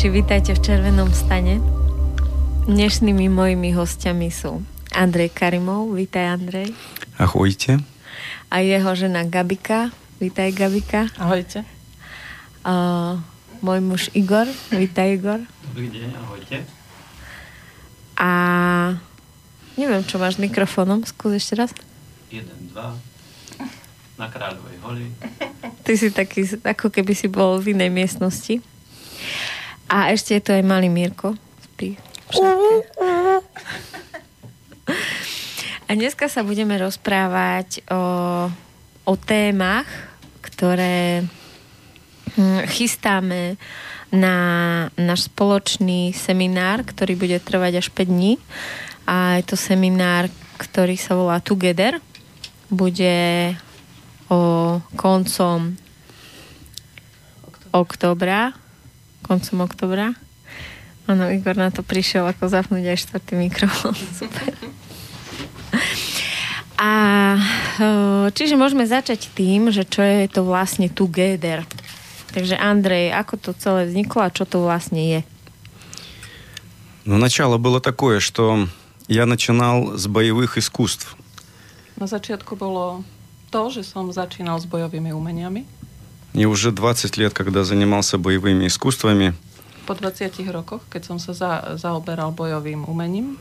poslucháči, vítajte v Červenom stane. Dnešnými mojimi hostiami sú Andrej Karimov. Vítaj, Andrej. Ahojte. A jeho žena Gabika. Vítaj, Gabika. Ahojte. Uh, môj muž Igor. Vítaj, Igor. Dobrý deň, ahojte. A neviem, čo máš s mikrofónom. Skús ešte raz. Jeden, dva. Na Kráľovej holi. Ty si taký, ako keby si bol v inej miestnosti. A ešte je to aj malý Mirko. Spí. A dneska sa budeme rozprávať o, o témach, ktoré hm, chystáme na náš spoločný seminár, ktorý bude trvať až 5 dní. A je to seminár, ktorý sa volá Together. Bude o koncom oktobra Koncom oktobra. Áno, Igor na to prišiel, ako zapnúť aj štvrtý mikrofón. Super. A e, čiže môžeme začať tým, že čo je to vlastne Together. Takže Andrej, ako to celé vzniklo a čo to vlastne je? Ну, начало было такое, что я начинал с боевых искусств. Na začiatku bolo to, že som začínal s bojovými umeniami. И уже 20 лет, когда занимался боевыми искусствами, Po 20 rokoch, keď som sa za, zaoberal bojovým umením,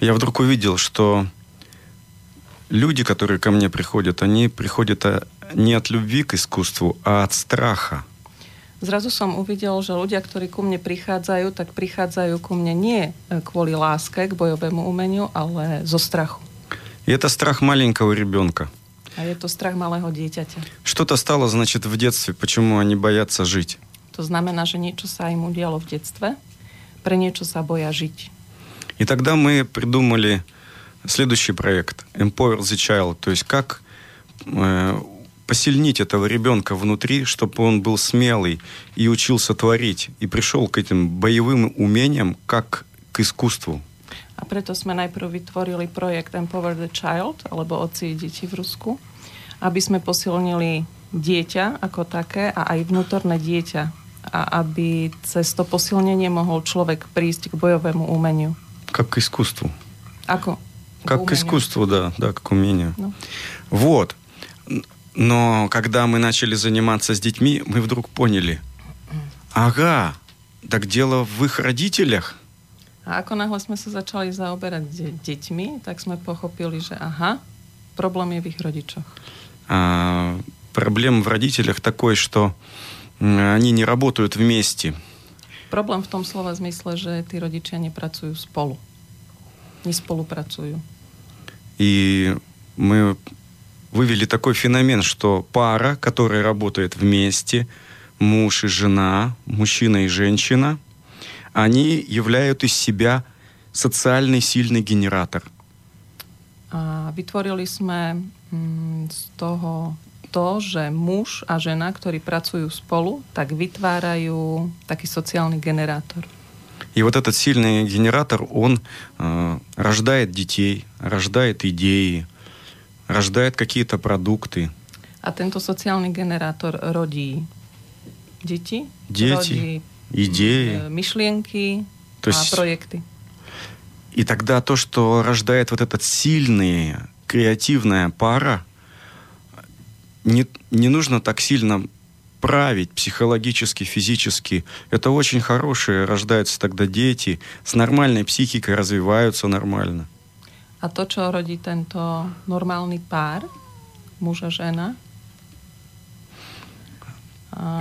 я вдруг увидел, что люди, которые ко мне приходят, они приходят а, не от любви к искусству, а от страха. zrazu som uvidel, že ľudia, ktorí ku mne prichádzajú, tak prichádzajú ku mne nie e, kvôli láske k bojovému umeniu, ale zo strachu. И это страх маленького ребенка. Je to strach malého dieťaťa. Что-то стало, значит, в детстве, почему они боятся жить. To znamená, že niečo sa im udialo v detstve, pre niečo sa boja žiť. И тогда мы придумали следующий проект Empower the Child, то есть как э, посильнить этого ребенка внутри, чтобы он был смелый и учился творить, и пришел к этим боевым умениям как к искусству. A preto sme najprv vytvorili projekt Empower the Child, alebo Oci deti v Rusku, aby sme posilnili dieťa ako také a aj vnútorné dieťa. A aby cez to posilnenie mohol človek prísť k bojovému umeniu. Как к искусству. Ako? Как к umeniu. искусству, да, да, как к умению. Ну. Вот. Но когда мы начали заниматься с детьми, мы вдруг поняли, ага, так дело в их родителях. A ako náhle sme sa začali zaoberať de- deťmi, tak sme pochopili, že aha, problém je v ich rodičoch. А, проблема в родителях такой, что они не работают вместе. Problém v tom slova zmysle, že tí rodičia nepracujú spolu. Nespolupracujú. И мы вывели такой феномен, что пара, которая работает вместе, муж и жена, мужчина и женщина, они являют из себя социальный сильный генератор. A vytvorili sme mm, z toho to, že muž a žena, ktorí pracujú spolu, tak vytvárajú taký sociálny generátor. И вот этот сильный генератор, он э, рождает детей, рождает идеи, рождает какие-то продукты. A tento sociálny generátor rodí deti, Deti, rodí идеи. e, myšlienky To a есть- projekty. И тогда то, что рождает вот этот сильный, креативная пара, не, не нужно так сильно править психологически, физически. Это очень хорошие, рождаются тогда дети, с нормальной психикой развиваются нормально. To, čo rodí tento normálny pár, muž a žena, a,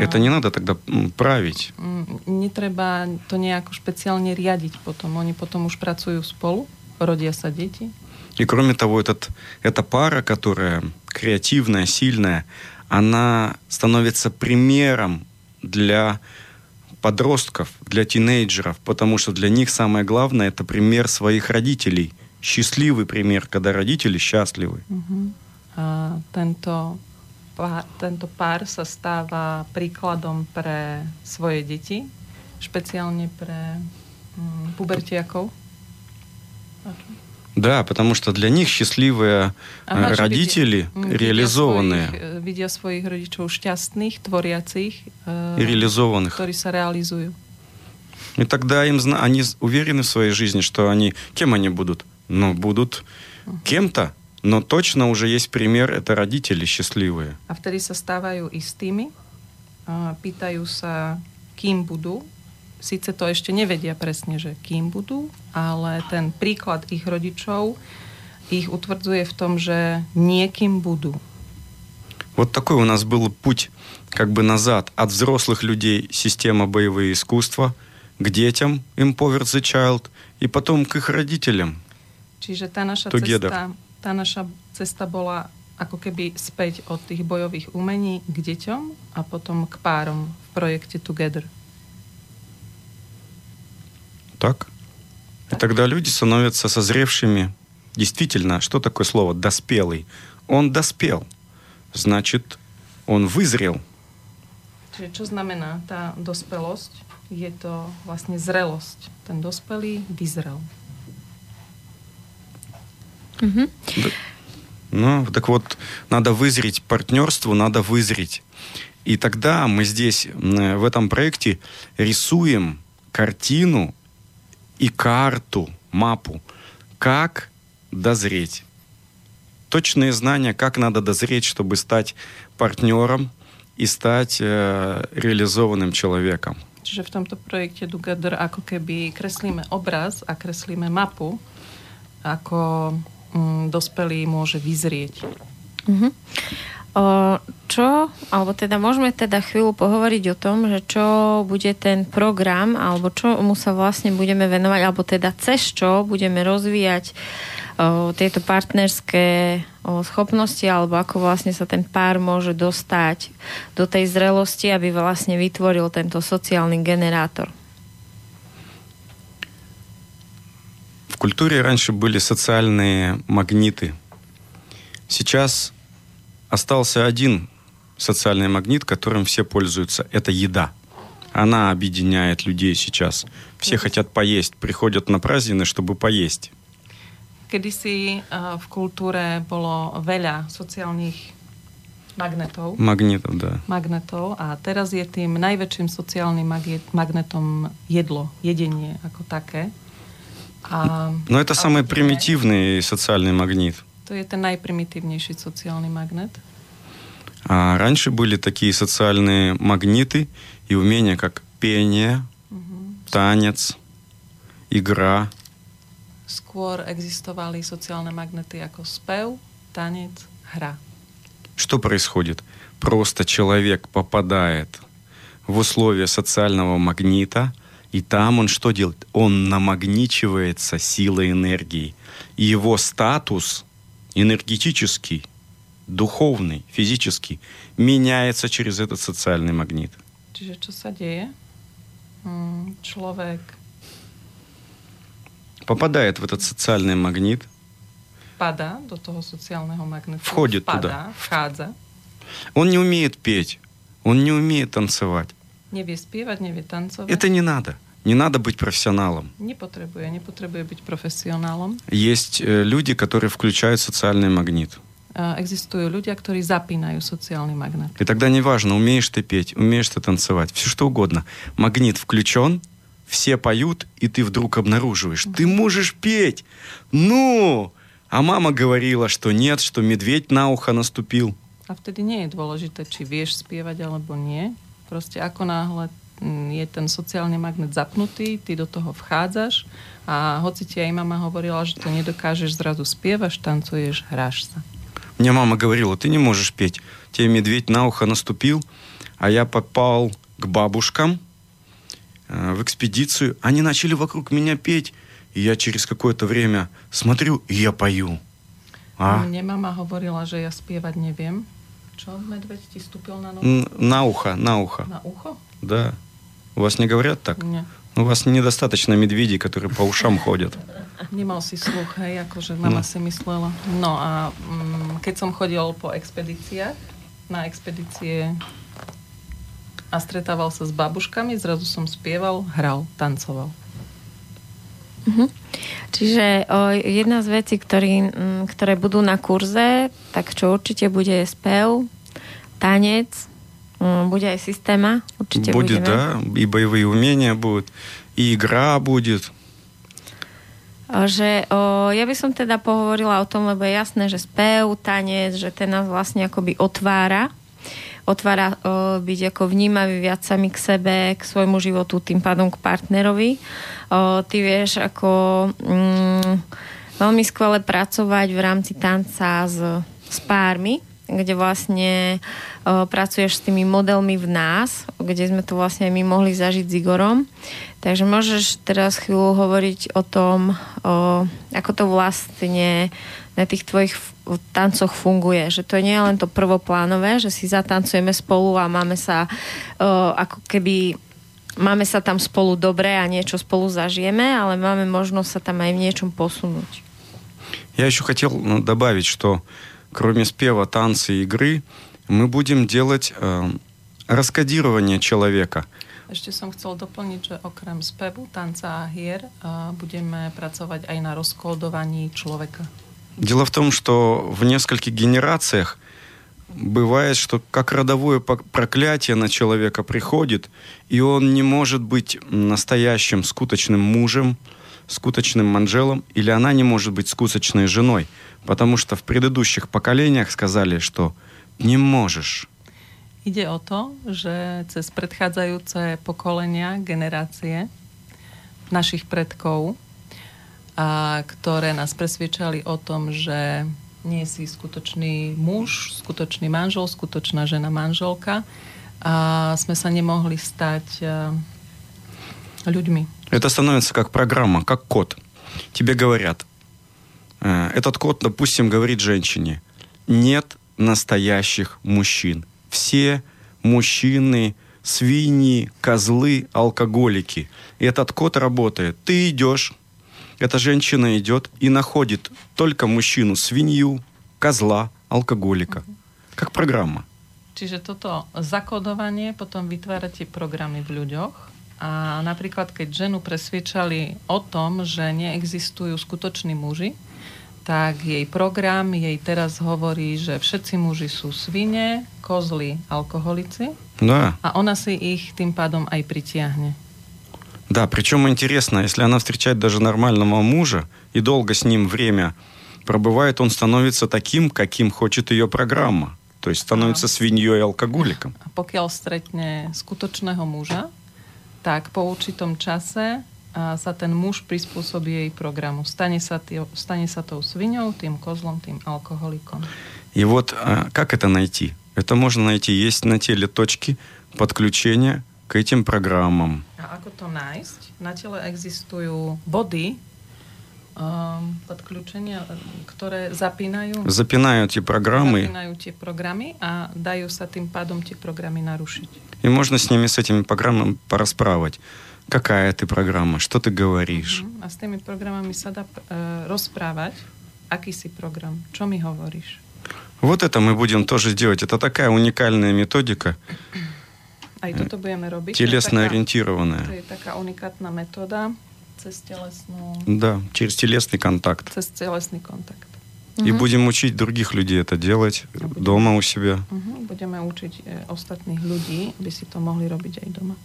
Это не надо тогда править. mm, netreba to nejako špeciálne riadiť potom. Oni potom už pracujú spolu, rodia sa deti. И кроме того, этот, эта пара, которая креативная, сильная, она становится примером для подростков, для тинейджеров, потому что для них самое главное это пример своих родителей счастливый пример, когда родители счастливы. Uh-huh. A tento, pár, tento pár sa stáva príkladom pre svoje deti, špeciálne pre um, pubertiakov. Да, потому что для них счастливые ага, родители видя, реализованные. Видя своих, видя своих родичov šťastných, tvoriacich, э, реализованных. ktorí sa realizujú. И тогда им они уверены в своей жизни, что они кем они будут? Ну, будут uh-huh. кем-то, но точно уже есть пример, это родители счастливые. А вtedy sa stávajú istými, pýtajú sa, kým budú, síce to ešte nevedia presne, že kým budú, ale ten príklad ich rodičov ich utvrdzuje в том, že niekým будут. Вот такой у нас был путь как бы назад от взрослых людей система боевые искусства к детям Empowered the Child и потом к их родителям. Čiže tá naša, cesta, tá naša cesta bola ako keby späť od tých bojových umení k deťom a potom k párom v projekte Together. Так? И тогда люди становятся созревшими. Действительно, что такое слово «доспелый»? Он доспел. Значит, он вызрел. Čiže čo znamená tá dospelosť? Je to vlastne zrelosť. Ten dospelý vyzrel. Ну, так вот, надо вызреть партнерству, надо вызреть. И тогда мы здесь, в этом проекте, рисуем картину и карту, мапу, как дозреть. Точные знания, как надо дозреть, чтобы стать партнером и стать э, реализованным человеком. Čiže v tomto projekte Together ako keby kreslíme obraz a kreslíme mapu, ako mm, dospelý môže vyzrieť. Uh-huh čo, alebo teda môžeme teda chvíľu pohovoriť o tom, že čo bude ten program, alebo čo mu sa vlastne budeme venovať, alebo teda cez čo budeme rozvíjať o, tieto partnerské o, schopnosti, alebo ako vlastne sa ten pár môže dostať do tej zrelosti, aby vlastne vytvoril tento sociálny generátor. В культуре раньше были социальные магниты. Сейчас остался один социальный магнит, которым все пользуются. Это еда. Она объединяет людей сейчас. Все хотят поесть, приходят на празднины, чтобы поесть. Kedysi uh, v kultúre bolo veľa sociálnych magnetov. Magnetov, да. Magnetov a teraz je tým najväčším sociálnym magnetom jedlo, jedenie ako také. A, Но это самый примитивный социальный магнит. Je ten najprimitívnejší sociálny magnet. А раньше были такие социальные магниты и умения, как пение, угу. танец, игра. Skôr existovali sociálne magnety ako spev, tanec, hra. Что происходит? Просто человек попадает в условия социального магнита, и там он что делает? Он намагничивается силой энергии. И его статус энергетический, духовный, физический, меняется через этот социальный магнит. Sa deje? Človek попадает в этот социальный магнит, впада до того социального магнита, входит впада, туда, вхádza. Он не умеет петь, он не умеет танцевать. Nevie spievať, nevie tancovať. Это не надо. Не надо быть профессионалом. Не потребує, не потребує быть профессионалом. Есть э, люди, которые включают социальный магнит. Existujú ľudia, ktorí zapínajú sociálny magnet. И тогда неважно, умеешь ты петь, умеешь ты танцевать, все что угодно. Магнит включен, все поют, и ты вдруг обнаруживаешь, ты можешь петь. Ну! А мама говорила, что нет, что медведь на ухо наступил. A vtedy nie je dôležité, či vieš spievať alebo nie. Proste ako náhle je ten sociálny magnet zapnutý, ty do toho vchádzaš a hoci ti aj mama hovorila, že to nedokážeš, zrazu spievaš, tancuješ, hráš sa. Мне мама говорила, ты не можешь петь. Тебе медведь на ухо наступил, а я попал к бабушкам э, в экспедицию. Они начали вокруг меня петь. И я через какое-то время смотрю, и я пою. А? Мне мама говорила, že ja spievať neviem. Čo medveď ti stúpil na nohu? На ухо, на ухо. Na ucho? Да. У вас не говорят так? Nie. У вас недостаточно медведей, которые по ушам ходят. Nemal si sluch, hej, akože mama No. si myslela. No a mm, keď som chodil po expedíciách, na expedície a stretával sa s babuškami, zrazu som spieval, hral, tancoval. Čiže o, jedna z vecí, ktorý, m, ktoré budú na kurze, tak čo určite bude je spev, tanec, m, bude aj systéma, určite будет, budeme. да, и боевые умения будут, и игра будет. O, Že o, ja by som teda pohovorila o tom, lebo je jasné, že spev, tanec, že ten nás vlastne akoby otvára. Otvára o, byť ako vnímavý viac sami k sebe, k svojmu životu, tým pádom k partnerovi. O, ty vieš ako mm, veľmi skvele pracovať v rámci tanca s, s pármi, kde vlastne o, pracuješ s tými modelmi v nás, kde sme to vlastne aj my mohli zažiť s Igorom. Takže môžeš teraz chvíľu hovoriť o tom, o, ako to vlastne na tých tvojich f- tancoch funguje. Že to nie je len to prvoplánové, že si zatancujeme spolu a máme sa o, ako keby máme sa tam spolu dobre a niečo spolu zažijeme, ale máme možnosť sa tam aj v niečom posunúť. Я еще хотел ну, добавить, что кроме спева, танца и игры, мы будем делать э, раскодирование человека. Ešte som chcel doplniť, že okrem spevu, tanca a hier a budeme pracovať aj na rozkódovaní človeka. Дело в том, что в нескольких генерациях бывает, что как родовое проклятие на человека приходит, и он не может быть настоящим скуточным мужем, скуточным манжелом, или она не может быть скуточной женой, потому что в предыдущих поколениях сказали, что не можешь. Ide o to, že cez predchádzajúce pokolenia, generácie našich predkov, a, ktoré nás presvedčali o tom, že nie si skutočný muž, skutočný manžel, skutočná žena, manželka, a sme sa nemohli stať ľuďmi. Это становится как программа, как код. Тебе говорят, э, этот код, допустим, говорит женщине, нет настоящих мужчин. Все мужчины свиньи, козлы, алкоголики. И этот код работает. Ты идешь, эта женщина идет и находит только мужчину, свинью, козла, алкоголика. Как программа. Čiže toto zakodovanie potom vytvára tie programy v ľuďoch. A napríklad, keď ženu presviečali o tom, že neexistujú skutoční muži, tak jej program jej teraz hovorí, že všetci muži sú svine, kozly, alkoholici Да. a ona si ich tým pádom aj pritiahne. Да, причем интересно, если она встречает даже нормального мужа и долго с ним время пробывает, он становится таким, каким хочет ее программа. То есть становится свиньей и алкоголиком. A pokiaľ stretne skutočného muža, tak po určitom čase a, sa ten muž prispôsobí jej programu. Stane sa, tý, stane sa tou sviňou, tým kozlom, tým alkoholikom. И вот а, как это найти? Это можно найти. Есть на теле точки подключения к этим программам. A ako to nájsť? Na tele existujú body um, podkľúčenia, ktoré zapínajú, Запинают эти программы, zapínajú tie programy a dajú sa tým pádom tie programy narušiť. и можно с ними, с этими программами порасправить. Какая ты программа? Что ты говоришь? Mhm. A s tými programami sa dá uh, rozprávať, aký si program, čo mi hovoríš. Вот это мы будем тоже делать. Это такая уникальная методика, Aj toto budeme robiť. телесно To je taká, to ориентированная. je taká unikátna metóda telesnú, Да, через телесный контакт. telesný kontakt. И будем учить других людей это делать дома у себя. Uh-huh. Budeme učiť e, ostatných ľudí, aby si to mohli robiť aj doma.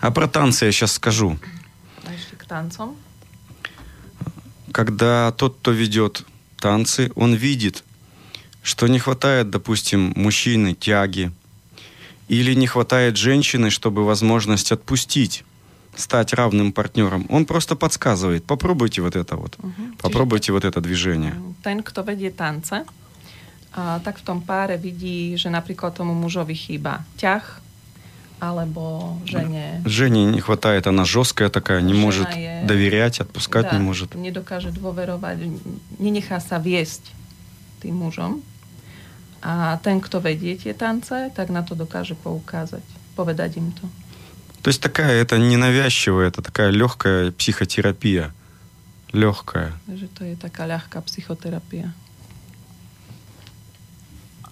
А про танцы я сейчас скажу. Ešte k tancom. Когда тот, кто ведет танцы, он видит, что не хватает, допустим, мужчины тяги, или не хватает женщины, чтобы возможность отпустить, стать равным партнером. Он просто подсказывает, попробуйте вот это вот, Uh-huh. попробуйте вот это движение. ten, kto vedie tance, a tak v tom páre vidí, že napríklad tomu mužovi chýba ťah, alebo žene Жене не хватает, она жесткая такая, не Жена может е- доверять, отпускать dá- не может. nedokáže dôverovať, nenechá sa viesť tým mužom. A ten, kto vedie tie tance, tak na to dokáže poukázať, povedať im to. То есть такая, это ненавязчивая, это такая легкая психотерапия. Легкая. Že to je taká ľahká psychoterapia.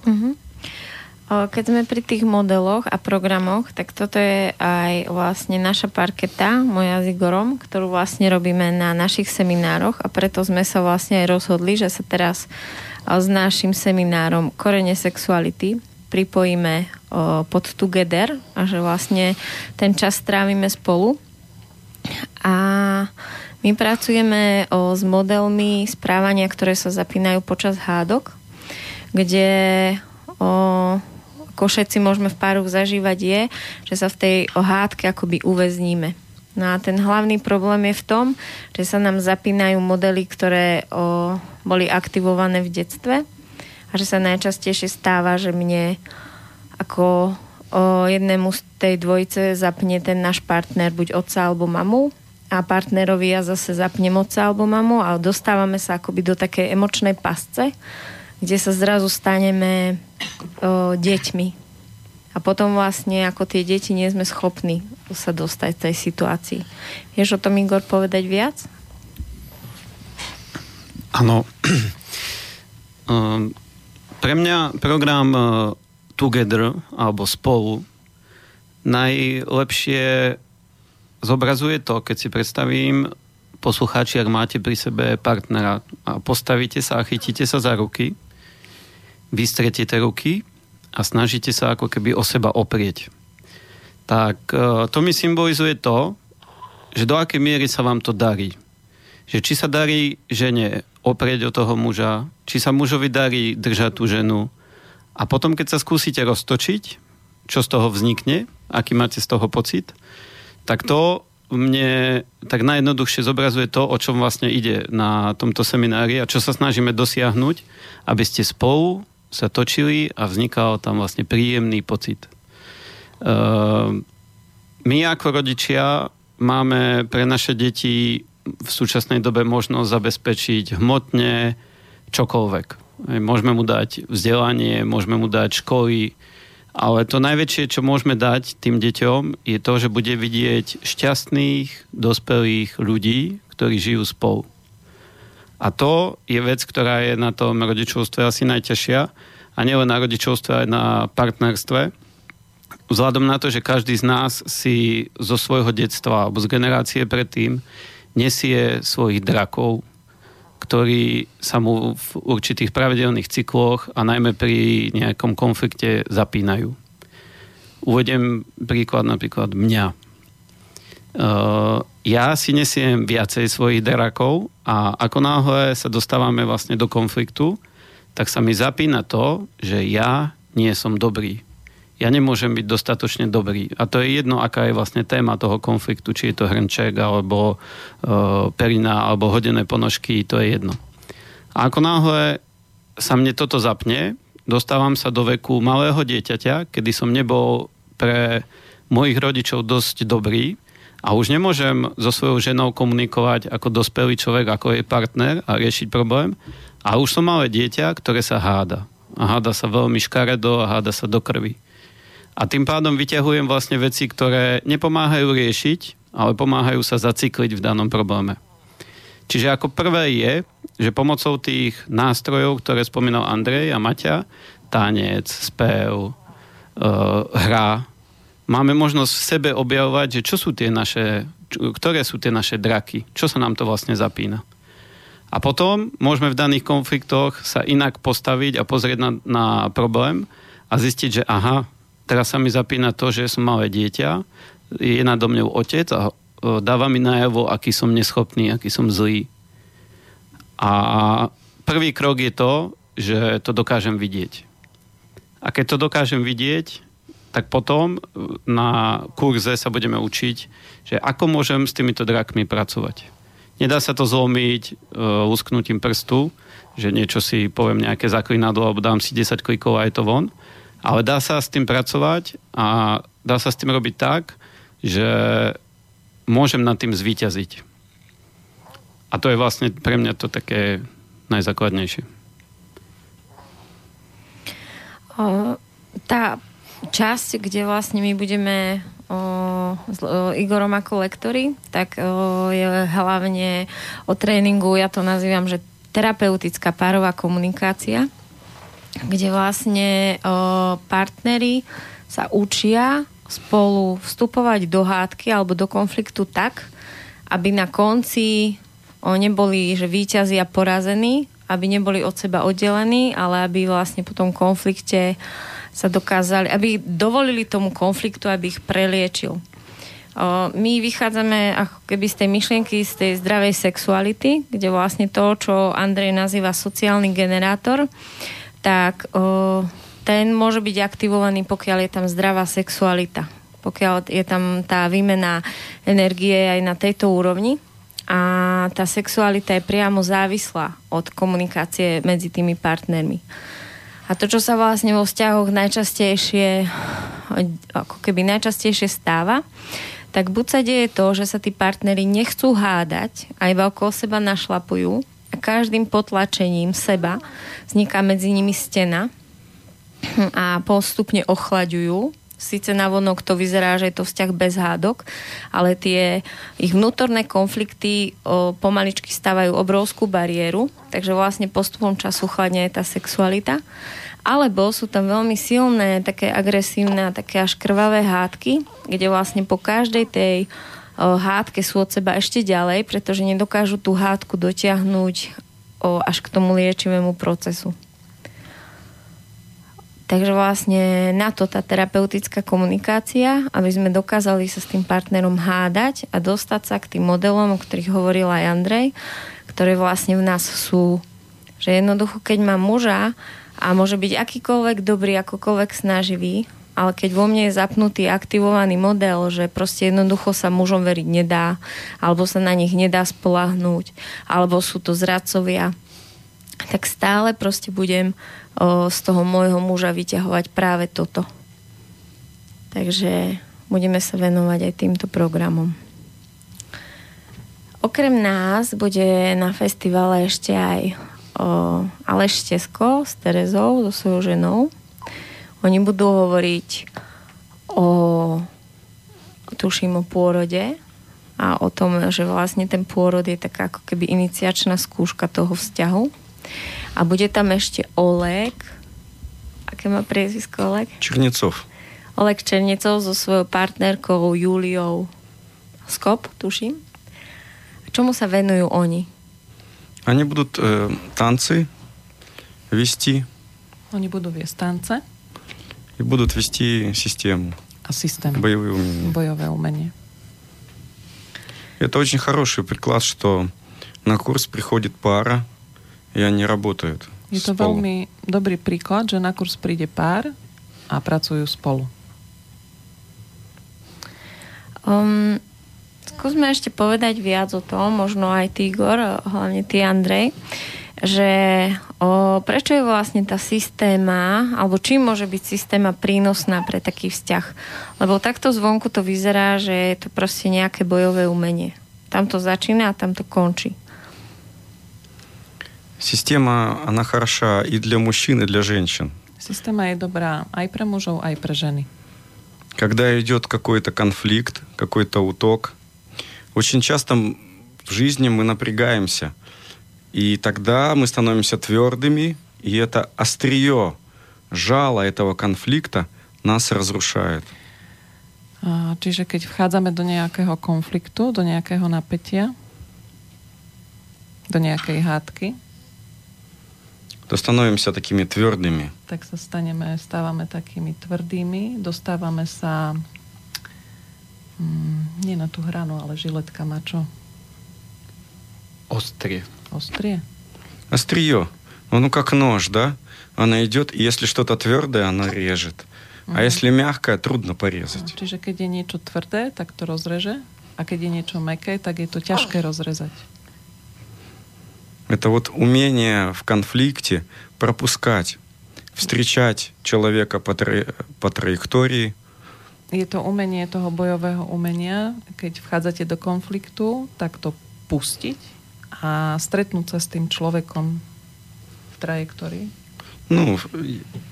Uh-huh. Keď sme pri tých modeloch a programoch, tak toto je aj vlastne naša parketa, moja s Igorom, ktorú vlastne robíme na našich seminároch a preto sme sa vlastne aj rozhodli, že sa teraz s našim seminárom Korene sexuality pripojíme pod Together a že vlastne ten čas strávime spolu. A my pracujeme s modelmi správania, ktoré sa zapínajú počas hádok, kde o, ako všetci môžeme v pároch zažívať, je, že sa v tej hádke akoby uväzníme. No a ten hlavný problém je v tom, že sa nám zapínajú modely, ktoré o, boli aktivované v detstve a že sa najčastejšie stáva, že mne ako o jednému z tej dvojice zapne ten náš partner buď otca alebo mamu a partnerovi ja zase zapnem otca alebo mamu a dostávame sa akoby do takej emočnej pasce, kde sa zrazu staneme o, deťmi. A potom vlastne ako tie deti nie sme schopní sa dostať z tej situácii. Vieš o tom, Igor, povedať viac? Áno. um, pre mňa program uh, Together alebo Spolu najlepšie zobrazuje to, keď si predstavím poslucháči, ak máte pri sebe partnera a postavíte sa a chytíte sa za ruky vystretiete ruky a snažíte sa ako keby o seba oprieť. Tak e, to mi symbolizuje to, že do akej miery sa vám to darí. Že či sa darí žene oprieť o toho muža, či sa mužovi darí držať tú ženu a potom, keď sa skúsite roztočiť, čo z toho vznikne, aký máte z toho pocit, tak to mne tak najjednoduchšie zobrazuje to, o čom vlastne ide na tomto seminári a čo sa snažíme dosiahnuť, aby ste spolu sa točili a vznikal tam vlastne príjemný pocit. Ehm, my ako rodičia máme pre naše deti v súčasnej dobe možnosť zabezpečiť hmotne čokoľvek. Môžeme mu dať vzdelanie, môžeme mu dať školy, ale to najväčšie, čo môžeme dať tým deťom, je to, že bude vidieť šťastných, dospelých ľudí, ktorí žijú spolu. A to je vec, ktorá je na tom rodičovstve asi najťažšia. A nielen na rodičovstve, aj na partnerstve. Vzhľadom na to, že každý z nás si zo svojho detstva alebo z generácie predtým nesie svojich drakov, ktorí sa mu v určitých pravidelných cykloch a najmä pri nejakom konflikte zapínajú. Uvediem príklad napríklad mňa. Uh, ja si nesiem viacej svojich drakov a ako náhle sa dostávame vlastne do konfliktu, tak sa mi zapína to, že ja nie som dobrý. Ja nemôžem byť dostatočne dobrý. A to je jedno, aká je vlastne téma toho konfliktu, či je to hrnček, alebo uh, perina, alebo hodené ponožky, to je jedno. A ako náhle sa mne toto zapne, dostávam sa do veku malého dieťaťa, kedy som nebol pre mojich rodičov dosť dobrý, a už nemôžem so svojou ženou komunikovať ako dospelý človek, ako jej partner a riešiť problém. A už som malé dieťa, ktoré sa háda. A háda sa veľmi škaredo a háda sa do krvi. A tým pádom vyťahujem vlastne veci, ktoré nepomáhajú riešiť, ale pomáhajú sa zacykliť v danom probléme. Čiže ako prvé je, že pomocou tých nástrojov, ktoré spomínal Andrej a Maťa, tanec, spev, uh, hra, máme možnosť v sebe objavovať, že čo sú tie naše, ktoré sú tie naše draky, čo sa nám to vlastne zapína. A potom môžeme v daných konfliktoch sa inak postaviť a pozrieť na, na problém a zistiť, že aha, teraz sa mi zapína to, že som malé dieťa, je nado mňou otec a dáva mi najavo, aký som neschopný, aký som zlý. A prvý krok je to, že to dokážem vidieť. A keď to dokážem vidieť, tak potom e, na kurze sa budeme učiť, že ako môžem s týmito drakmi pracovať. Nedá sa to zlomiť uh, lusknutím prstu, že niečo si poviem nejaké zaklinadlo alebo dám si 10 klikov a je to von. Ale dá sa s tým pracovať a dá sa s tým robiť tak, že môžem nad tým zvíťaziť. A to je vlastne pre mňa to také najzákladnejšie. tá časť, kde vlastne my budeme s o, Igorom ako lektory, tak o, je hlavne o tréningu, ja to nazývam, že terapeutická párová komunikácia, kde vlastne o, partnery sa učia spolu vstupovať do hádky alebo do konfliktu tak, aby na konci o, neboli že víťazi a porazení, aby neboli od seba oddelení, ale aby vlastne po tom konflikte sa dokázali, aby dovolili tomu konfliktu, aby ich preliečil. My vychádzame ako keby z tej myšlienky, z tej zdravej sexuality, kde vlastne to, čo Andrej nazýva sociálny generátor, tak ten môže byť aktivovaný, pokiaľ je tam zdravá sexualita. Pokiaľ je tam tá výmena energie aj na tejto úrovni a tá sexualita je priamo závislá od komunikácie medzi tými partnermi. A to, čo sa vlastne vo vzťahoch najčastejšie, ako keby najčastejšie stáva, tak buď sa deje to, že sa tí partnery nechcú hádať a iba okolo seba našlapujú a každým potlačením seba vzniká medzi nimi stena a postupne ochlaďujú síce na vonok to vyzerá, že je to vzťah bez hádok, ale tie ich vnútorné konflikty o, pomaličky stávajú obrovskú bariéru, takže vlastne postupom času chladne je tá sexualita. Alebo sú tam veľmi silné, také agresívne a také až krvavé hádky, kde vlastne po každej tej hádke sú od seba ešte ďalej, pretože nedokážu tú hádku dotiahnuť až k tomu liečivému procesu. Takže vlastne na to tá terapeutická komunikácia, aby sme dokázali sa s tým partnerom hádať a dostať sa k tým modelom, o ktorých hovoril aj Andrej, ktoré vlastne v nás sú. Že jednoducho, keď mám muža a môže byť akýkoľvek dobrý, akokoľvek snaživý, ale keď vo mne je zapnutý, aktivovaný model, že proste jednoducho sa mužom veriť nedá, alebo sa na nich nedá spolahnúť, alebo sú to zradcovia, tak stále proste budem o, z toho môjho muža vyťahovať práve toto. Takže budeme sa venovať aj týmto programom. Okrem nás bude na festivale ešte aj o, Aleš Tesko s Terezou, so svojou ženou. Oni budú hovoriť o tuším o pôrode a o tom, že vlastne ten pôrod je taká ako keby iniciačná skúška toho vzťahu a bude tam ešte Oleg. Aké má priezvisko Oleg? Černecov. Oleg Černecov so svojou partnerkou Juliou Skop, tuším. A čomu sa venujú oni? Они будут э, танцы вести. Oni budú viesť tance. И будут вести систему. A systém. Боевые умения. Bojové umenie. Это очень хороший приклад, что на курс приходит пара, и они работают. Je to spolu. veľmi dobrý príklad, že na kurz príde pár a pracujú spolu. Um, skúsme ešte povedať viac o tom, možno aj ty, Igor, hlavne ty, Andrej, že o, prečo je vlastne tá systéma, alebo čím môže byť systéma prínosná pre taký vzťah. Lebo takto zvonku to vyzerá, že je to proste nejaké bojové umenie. Tam to začína a tam to končí. Система, она хороша и для мужчин, и для женщин. Systéma je dobrá aj pre mužov, aj pre ženy. Когда идет какой-то конфликт, какой-то уток, очень часто м- в жизни мы напрягаемся. И тогда мы становимся твердыми, и это острие, жало этого конфликта нас разрушает. A, čiže keď vchádzame do nejakého konfliktu, do nejakého napätia, do nejakej hádky, То становимся такими твердыми. tak sa staneme, stávame takými tvrdými, dostávame sa mm, nie na tú hranu, ale žiletka má čo? Ostrie. Ostrie? Острие. Ну, как нож, да? Она идет, и если что-то твердое, она режет. А если мягкое, трудно порезать. Čiže keď je niečo tvrdé, tak to rozreže a keď je niečo meké, tak je to ťažké rozrezať. Это вот умение в конфликте пропускать, встречать человека по, тра- по траектории, Je to umenie toho bojového umenia, keď vchádzate do konfliktu, tak to pustiť a stretnúť sa s tým človekom v trajektórii. ну,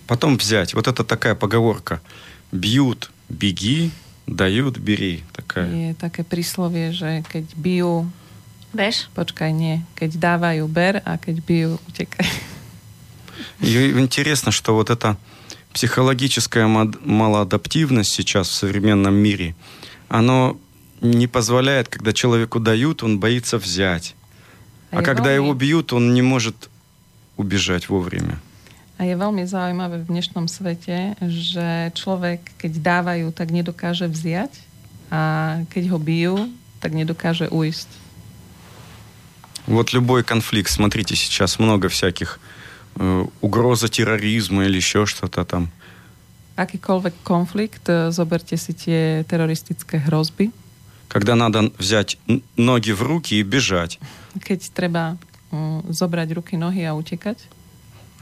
потом взять. Вот это такая поговорка. Бьют, беги, Дают, бери. Такая. Je také príslovie, že keď bijú, Bež? počkaj, nie, keď dávajú, ber a keď bijú, utekaj. И интересно, что вот эта психологическая малоадаптивность сейчас в современном мире, оно не позволяет, когда человеку дают, он боится взять. А когда его бьют, он не может убежать вовремя. A je veľmi zaujímavé v dnešnom svete, že človek, keď dávajú, tak nedokáže vziať a keď ho bijú, tak nedokáže uísť. Вот любой конфликт, смотрите, сейчас много всяких э, угроза терроризма или еще что-то там. Konflikt, e, zoberte si tie teroristické hrozby, Когда надо взять ноги в руки и бежать, keď treba mm, zobrať ruky, nohy a utekať.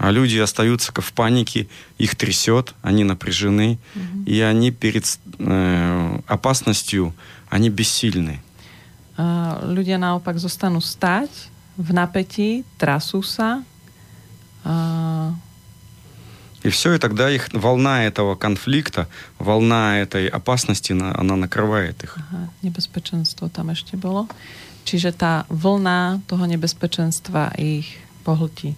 а люди остаются в панике, их трясет, они напряжены, и они перед с- э, опасностью, они бессильны. A ľudia naopak zostanú stáť v napätí, trasú sa. A И все, и тогда их волна этого конфликта, волна этой опасности, на- она накрывает их. aha, nebezpečenstvo tam ešte bolo. Čiže tá vlna toho nebezpečenstva ich pohltí.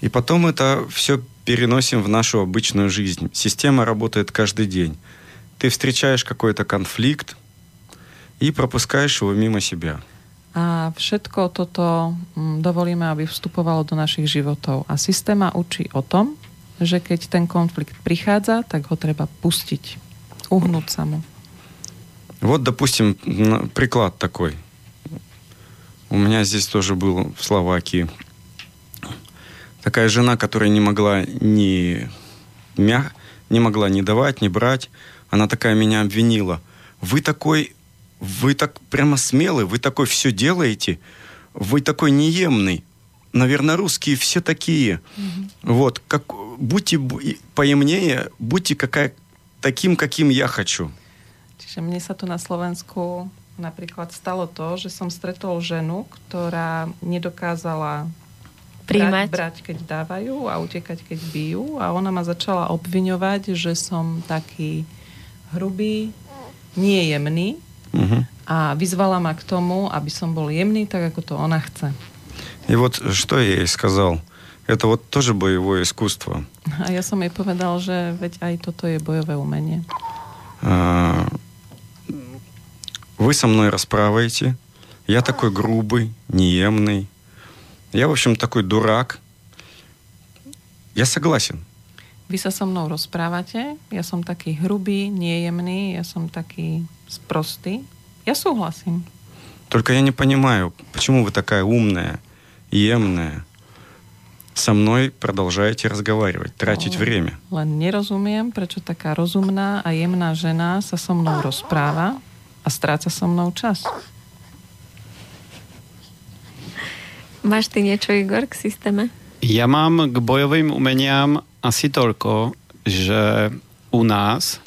И потом это все переносим в нашу обычную жизнь. Система работает каждый день. Ты встречаешь какой-то конфликт и пропускаешь его мимо себя. A všetko toto mm, dovolíme, aby vstupovalo do našich životov. A systéma učí o tom, že keď ten konflikt prichádza, tak ho treba pustiť. Uhnúť sa mu. Вот, допустим, приклад такой. У меня здесь тоже был в Словакии. Такая жена, которая не могла ни, мя... не могла ни давать, ни брать. Она такая меня обвинила. Вы такой, вы так прямо смелый, вы такой все делаете, вы такой неемный. Наверное, русские все такие. Вот, как, будьте поемнее, будьте какая, таким, каким я хочу. Čiže mne sa tu na Slovensku napríklad stalo to, že som stretol ženu, ktorá nedokázala Príjmať. brať, brať, keď dávajú a utekať, keď bijú. A ona ma začala obviňovať, že som taký hrubý, nejemný Мгм. a vyzvala ma k tomu, aby som bol jemný, tak ako to ona chce. И вот что я ей сказал. Это вот тоже боевое искусство. A ja som jej povedal, že veď aj toto je bojové umenie. А, Вы со мной расправаете. Я такой грубый, неемный. Я, в общем, такой дурак. Я согласен. Vy sa so mnou rozprávate, ja som taký hrubý, nejemný, ja som taký sprostý. Ja súhlasím. Только я не понимаю, почему вы такая умная, емная. Со мной продолжаете разговаривать, тратить О. время. Len nerozumiem, prečo taká rozumná a jemná žena sa so mnou rozpráva a stráca so mnou čas. Máš ty niečo, Igor, k systéme? Ja mám k bojovým umeniam asi toľko, že u nás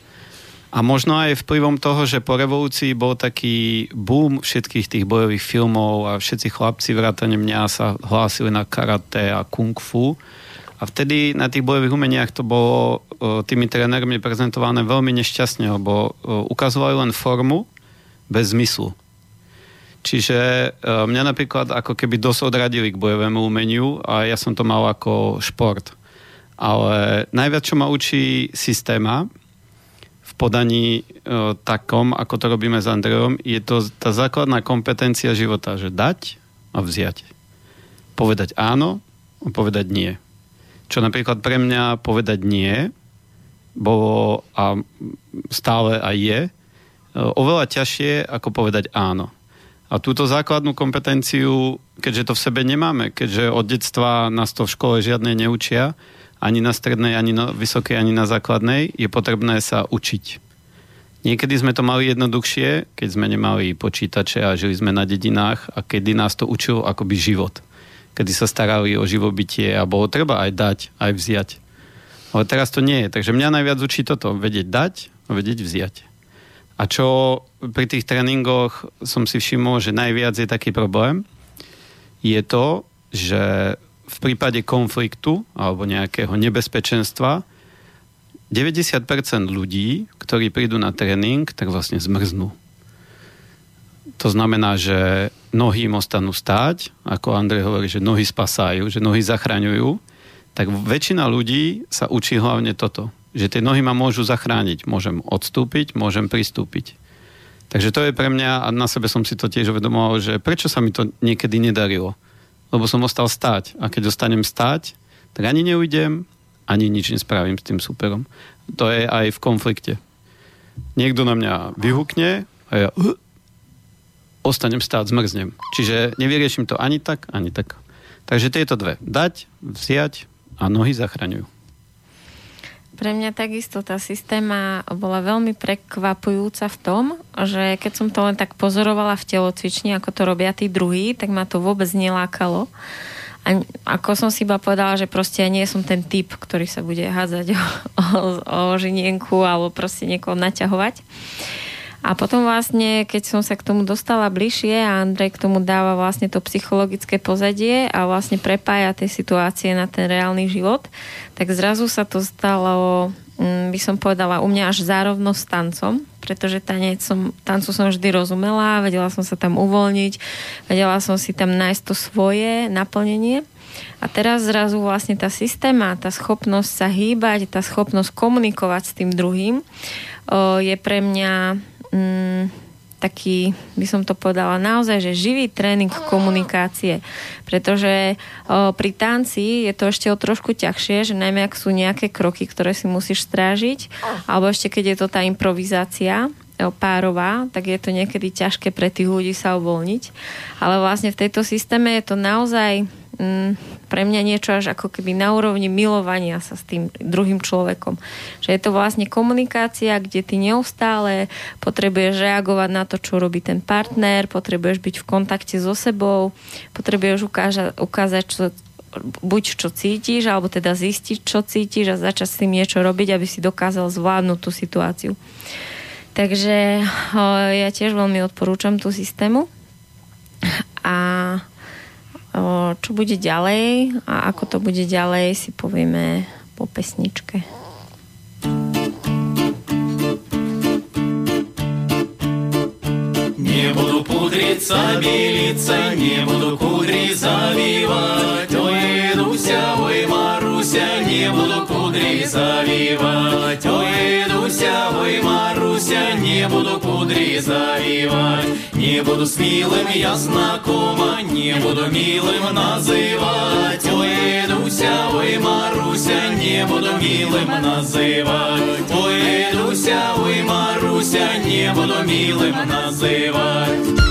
a možno aj vplyvom toho, že po revolúcii bol taký boom všetkých tých bojových filmov a všetci chlapci vrátane mňa sa hlásili na karate a kung fu. A vtedy na tých bojových umeniach to bolo o, tými trénermi prezentované veľmi nešťastne, lebo o, ukazovali len formu bez zmyslu. Čiže e, mňa napríklad ako keby dosť odradili k bojovému umeniu a ja som to mal ako šport. Ale najviac, čo ma učí systéma v podaní e, takom, ako to robíme s Andrejom, je to tá základná kompetencia života, že dať a vziať. Povedať áno a povedať nie. Čo napríklad pre mňa povedať nie bolo a stále aj je oveľa ťažšie ako povedať áno. A túto základnú kompetenciu, keďže to v sebe nemáme, keďže od detstva nás to v škole žiadne neučia, ani na strednej, ani na vysokej, ani na základnej, je potrebné sa učiť. Niekedy sme to mali jednoduchšie, keď sme nemali počítače a žili sme na dedinách a kedy nás to učilo akoby život. Kedy sa starali o živobytie a bolo treba aj dať, aj vziať. Ale teraz to nie je. Takže mňa najviac učí toto. Vedieť dať a vedieť vziať. A čo pri tých tréningoch som si všimol, že najviac je taký problém, je to, že v prípade konfliktu alebo nejakého nebezpečenstva 90% ľudí, ktorí prídu na tréning, tak vlastne zmrznú. To znamená, že nohy im ostanú stáť, ako Andrej hovorí, že nohy spasajú, že nohy zachraňujú, tak väčšina ľudí sa učí hlavne toto, že tie nohy ma môžu zachrániť. Môžem odstúpiť, môžem pristúpiť. Takže to je pre mňa, a na sebe som si to tiež uvedomoval, že prečo sa mi to niekedy nedarilo. Lebo som ostal stáť. A keď ostanem stáť, tak ani neujdem, ani nič nespravím s tým superom. To je aj v konflikte. Niekto na mňa vyhukne a ja uh, ostanem stáť, zmrznem. Čiže nevyrieším to ani tak, ani tak. Takže tieto dve. Dať, vziať a nohy zachraňujú. Pre mňa takisto tá systéma bola veľmi prekvapujúca v tom, že keď som to len tak pozorovala v telocvični, ako to robia tí druhí, tak ma to vôbec nelákalo. A ako som si iba povedala, že proste ja nie som ten typ, ktorý sa bude hádzať o, o, o žinienku alebo proste niekoho naťahovať. A potom vlastne, keď som sa k tomu dostala bližšie a Andrej k tomu dáva vlastne to psychologické pozadie a vlastne prepája tie situácie na ten reálny život, tak zrazu sa to stalo, mm, by som povedala, u mňa až zárovno s tancom, pretože tanec som, tancu som vždy rozumela, vedela som sa tam uvoľniť, vedela som si tam nájsť to svoje naplnenie. A teraz zrazu vlastne tá systéma, tá schopnosť sa hýbať, tá schopnosť komunikovať s tým druhým je pre mňa mm, taký, by som to povedala, naozaj, že živý tréning komunikácie. Pretože o, pri tanci je to ešte o trošku ťažšie, že najmä ak sú nejaké kroky, ktoré si musíš strážiť, alebo ešte keď je to tá improvizácia, párová, tak je to niekedy ťažké pre tých ľudí sa uvoľniť. Ale vlastne v tejto systéme je to naozaj mm, pre mňa niečo až ako keby na úrovni milovania sa s tým druhým človekom. Že je to vlastne komunikácia, kde ty neustále potrebuješ reagovať na to, čo robí ten partner, potrebuješ byť v kontakte so sebou, potrebuješ ukáža, ukázať, čo, buď čo cítiš, alebo teda zistiť, čo cítiš a začať s tým niečo robiť, aby si dokázal zvládnuť tú situáciu. Takže ja tiež veľmi odporúčam tú systému. A čo bude ďalej a ako to bude ďalej si povieme po pesničke. Не буду пудриться, белиться, не буду кудри завивать. Ой, Дуся, ой, Маруся, не буду кудри завивать. Ой, Дуся, ой, Маруся, не буду кудри завивать. Не буду с милым я знакома, не буду милым называть. Ой, Дуся, ой, Маруся, не буду милым называть. Ой, Дуся, ой, Маруся, не буду милым называть.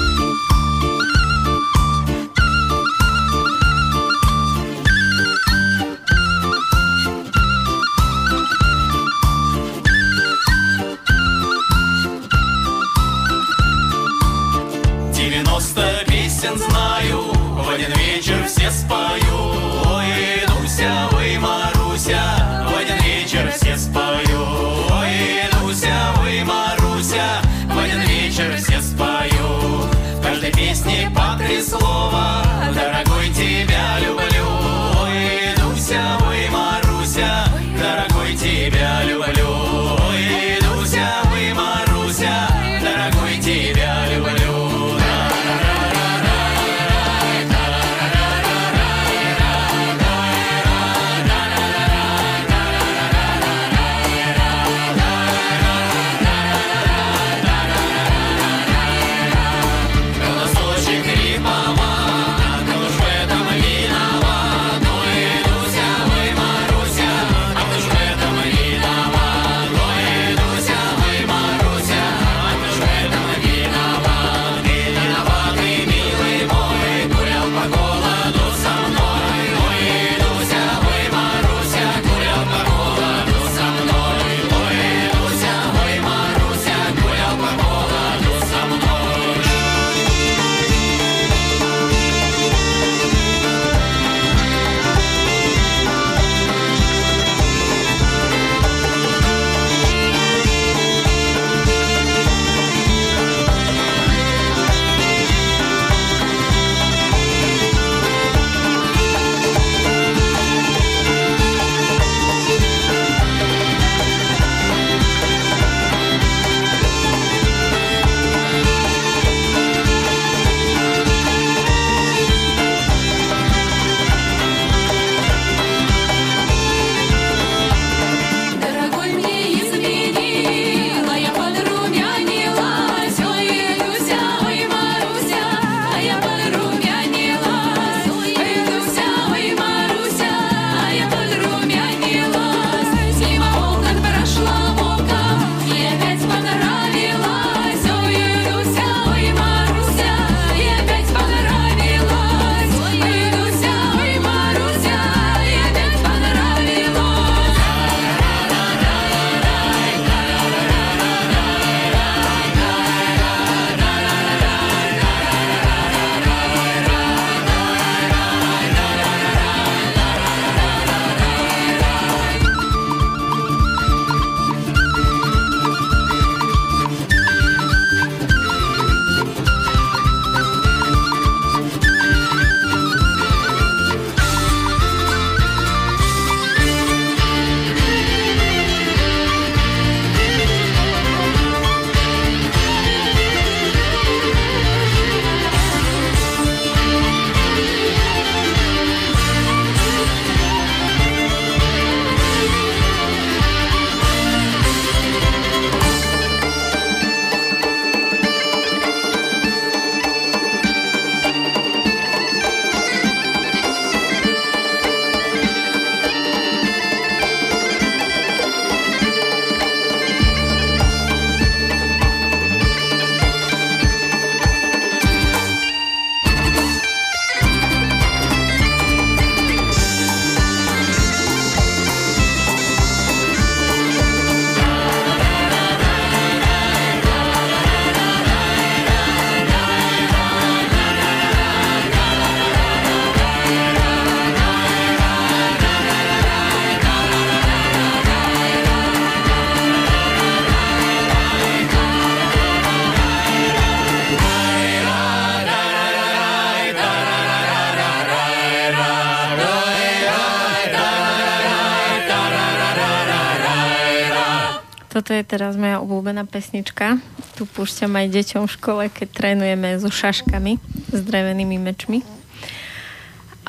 Obľúbená pesnička. Tu púšťam aj deťom v škole, keď trénujeme so šaškami, s drevenými mečmi.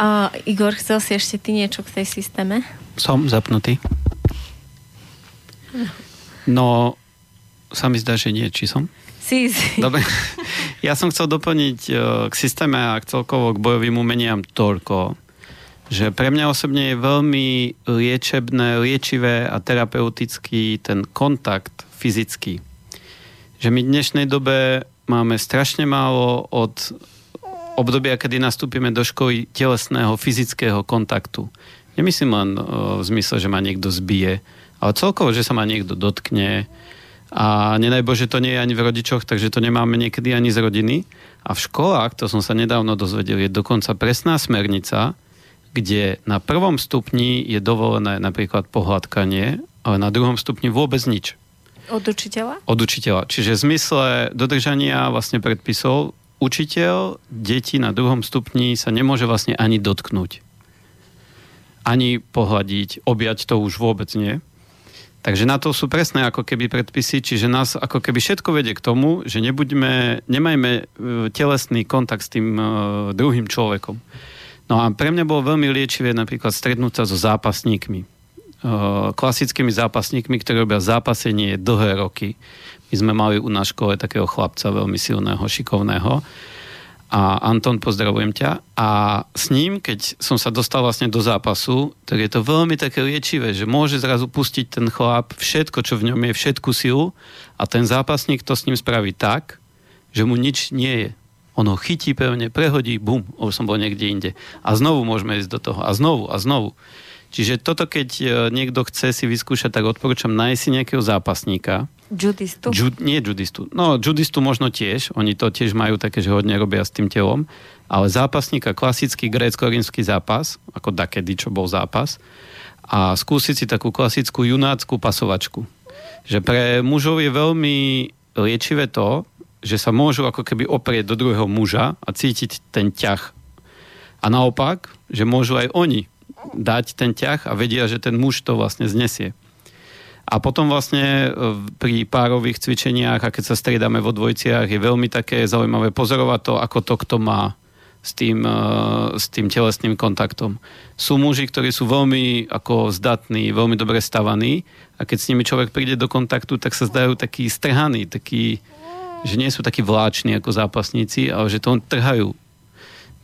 A Igor, chcel si ešte ty niečo k tej systéme? Som zapnutý. No, sa mi zdá, že nie. Či som? Si, si. Dobre. Ja som chcel doplniť e, k systéme a celkovo k bojovým umeniam toľko, že pre mňa osobne je veľmi liečebné, liečivé a terapeutický ten kontakt fyzický. Že my v dnešnej dobe máme strašne málo od obdobia, kedy nastúpime do školy telesného, fyzického kontaktu. Nemyslím len v zmysle, že ma niekto zbije, ale celkovo, že sa ma niekto dotkne a nedaj Bože, to nie je ani v rodičoch, takže to nemáme niekedy ani z rodiny. A v školách, to som sa nedávno dozvedel, je dokonca presná smernica, kde na prvom stupni je dovolené napríklad pohľadkanie, ale na druhom stupni vôbec nič. Od učiteľa? Od učiteľa. Čiže v zmysle dodržania vlastne predpisov učiteľ deti na druhom stupni sa nemôže vlastne ani dotknúť. Ani pohľadiť, objať to už vôbec nie. Takže na to sú presné ako keby predpisy, čiže nás ako keby všetko vedie k tomu, že nebuďme, nemajme e, telesný kontakt s tým uh, druhým človekom. No a pre mňa bolo veľmi liečivé napríklad stretnúť sa so zápasníkmi. Uh, klasickými zápasníkmi, ktorí robia zápasenie dlhé roky. My sme mali u nás škole takého chlapca, veľmi silného, šikovného a Anton, pozdravujem ťa. A s ním, keď som sa dostal vlastne do zápasu, tak je to veľmi také liečivé, že môže zrazu pustiť ten chlap všetko, čo v ňom je, všetku silu a ten zápasník to s ním spraví tak, že mu nič nie je. On ho chytí pevne, prehodí, bum, už som bol niekde inde. A znovu môžeme ísť do toho. A znovu, a znovu. Čiže toto, keď e, niekto chce si vyskúšať, tak odporúčam nájsť si nejakého zápasníka, Judistu? Ju, nie judistu. No, judistu možno tiež. Oni to tiež majú také, že hodne robia s tým telom. Ale zápasníka, klasický grécko-rímsky zápas, ako dakedy, čo bol zápas, a skúsiť si takú klasickú junáckú pasovačku. Že pre mužov je veľmi liečivé to, že sa môžu ako keby oprieť do druhého muža a cítiť ten ťah. A naopak, že môžu aj oni dať ten ťah a vedia, že ten muž to vlastne znesie. A potom vlastne e, pri párových cvičeniach a keď sa striedame vo dvojciach je veľmi také zaujímavé pozorovať to, ako to kto má s tým, e, s tým telesným kontaktom. Sú muži, ktorí sú veľmi ako zdatní, veľmi dobre stavaní a keď s nimi človek príde do kontaktu, tak sa zdajú takí strhaní, takí, že nie sú takí vláční ako zápasníci, ale že to trhajú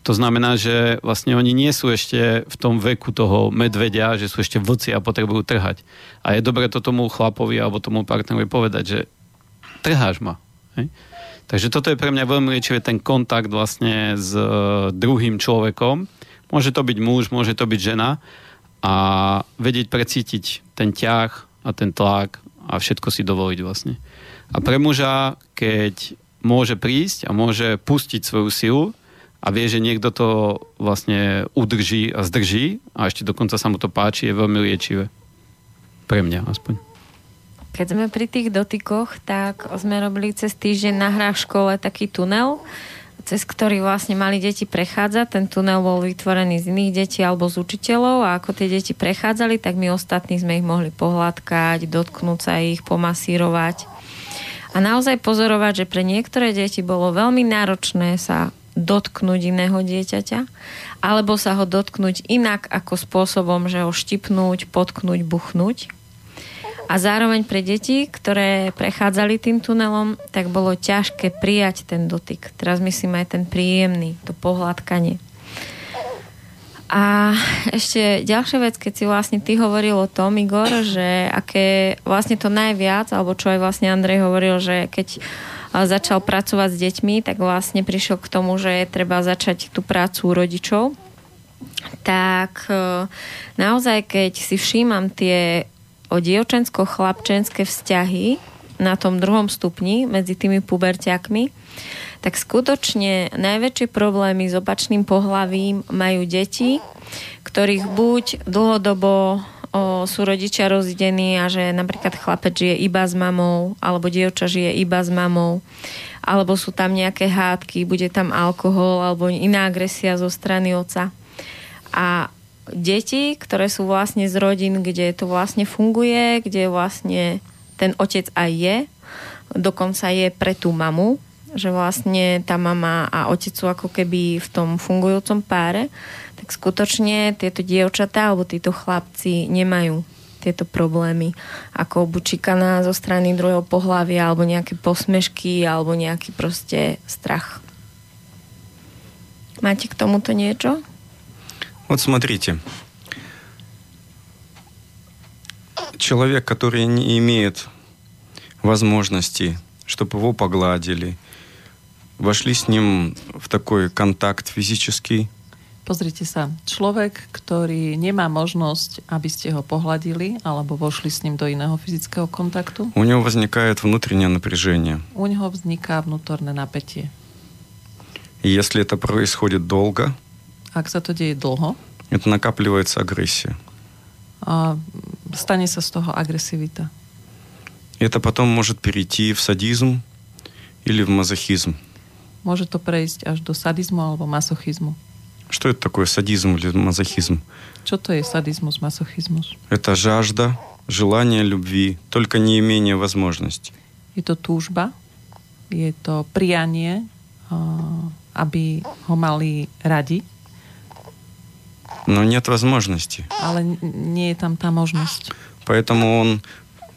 to znamená, že vlastne oni nie sú ešte v tom veku toho medvedia, že sú ešte vlci a potrebujú trhať. A je dobre to tomu chlapovi alebo tomu partnerovi povedať, že trháš ma. Hej? Takže toto je pre mňa veľmi liečivé, ten kontakt vlastne s e, druhým človekom. Môže to byť muž, môže to byť žena a vedieť precítiť ten ťah a ten tlak a všetko si dovoliť vlastne. A pre muža, keď môže prísť a môže pustiť svoju silu, a vie, že niekto to vlastne udrží a zdrží a ešte dokonca sa mu to páči, je veľmi liečivé. Pre mňa aspoň. Keď sme pri tých dotykoch, tak sme robili cez týždeň na hrách škole taký tunel, cez ktorý vlastne mali deti prechádzať. Ten tunel bol vytvorený z iných detí alebo z učiteľov a ako tie deti prechádzali, tak my ostatní sme ich mohli pohľadkať, dotknúť sa ich, pomasírovať. A naozaj pozorovať, že pre niektoré deti bolo veľmi náročné sa dotknúť iného dieťaťa, alebo sa ho dotknúť inak ako spôsobom, že ho štipnúť, potknúť, buchnúť. A zároveň pre deti, ktoré prechádzali tým tunelom, tak bolo ťažké prijať ten dotyk. Teraz myslím aj ten príjemný, to pohľadkanie. A ešte ďalšia vec, keď si vlastne ty hovoril o tom, Igor, že aké vlastne to najviac, alebo čo aj vlastne Andrej hovoril, že keď začal pracovať s deťmi, tak vlastne prišiel k tomu, že je treba začať tú prácu rodičov. Tak e, naozaj, keď si všímam tie o dievčensko-chlapčenské vzťahy na tom druhom stupni medzi tými puberťakmi, tak skutočne najväčšie problémy s opačným pohlavím majú deti, ktorých buď dlhodobo o, sú rodičia rozdení a že napríklad chlapec žije iba s mamou, alebo dievča žije iba s mamou, alebo sú tam nejaké hádky, bude tam alkohol alebo iná agresia zo strany oca. A deti, ktoré sú vlastne z rodín, kde to vlastne funguje, kde vlastne ten otec aj je, dokonca je pre tú mamu, že vlastne tá mama a otec sú ako keby v tom fungujúcom páre, tak skutočne tieto dievčatá alebo títo chlapci nemajú tieto problémy, ako bučikana zo strany druhého pohľavia, alebo nejaké posmešky, alebo nejaký proste strach. Máte k tomuto niečo? Вот смотрите. Человек, который не имеет возможности, чтобы его погладили, вошли с ним в такой контакт физический, Pozrite sa, človek, ktorý nemá možnosť, aby ste ho pohľadili alebo vošli s ním do iného fyzického kontaktu, у него возникает внутреннее напряжение. u neho vzniká vnútorné napätie. И если это происходит долго, Ak sa to deje dlho, это накапливается агрессия. a stane sa z toho agresivita. Это потом может перейти в садизм или в мазохизм. Môže to prejsť až do sadizmu alebo masochizmu. Что это такое садизм или мазохизм? Čo to je sadizmus, masochizmus? Это жажда, желание любви, только неимение возможности. Je to túžba, je to prianie, a, aby ho mali radi, Но нет возможности. ale n- nie je tam tá možnosť. Поэтому он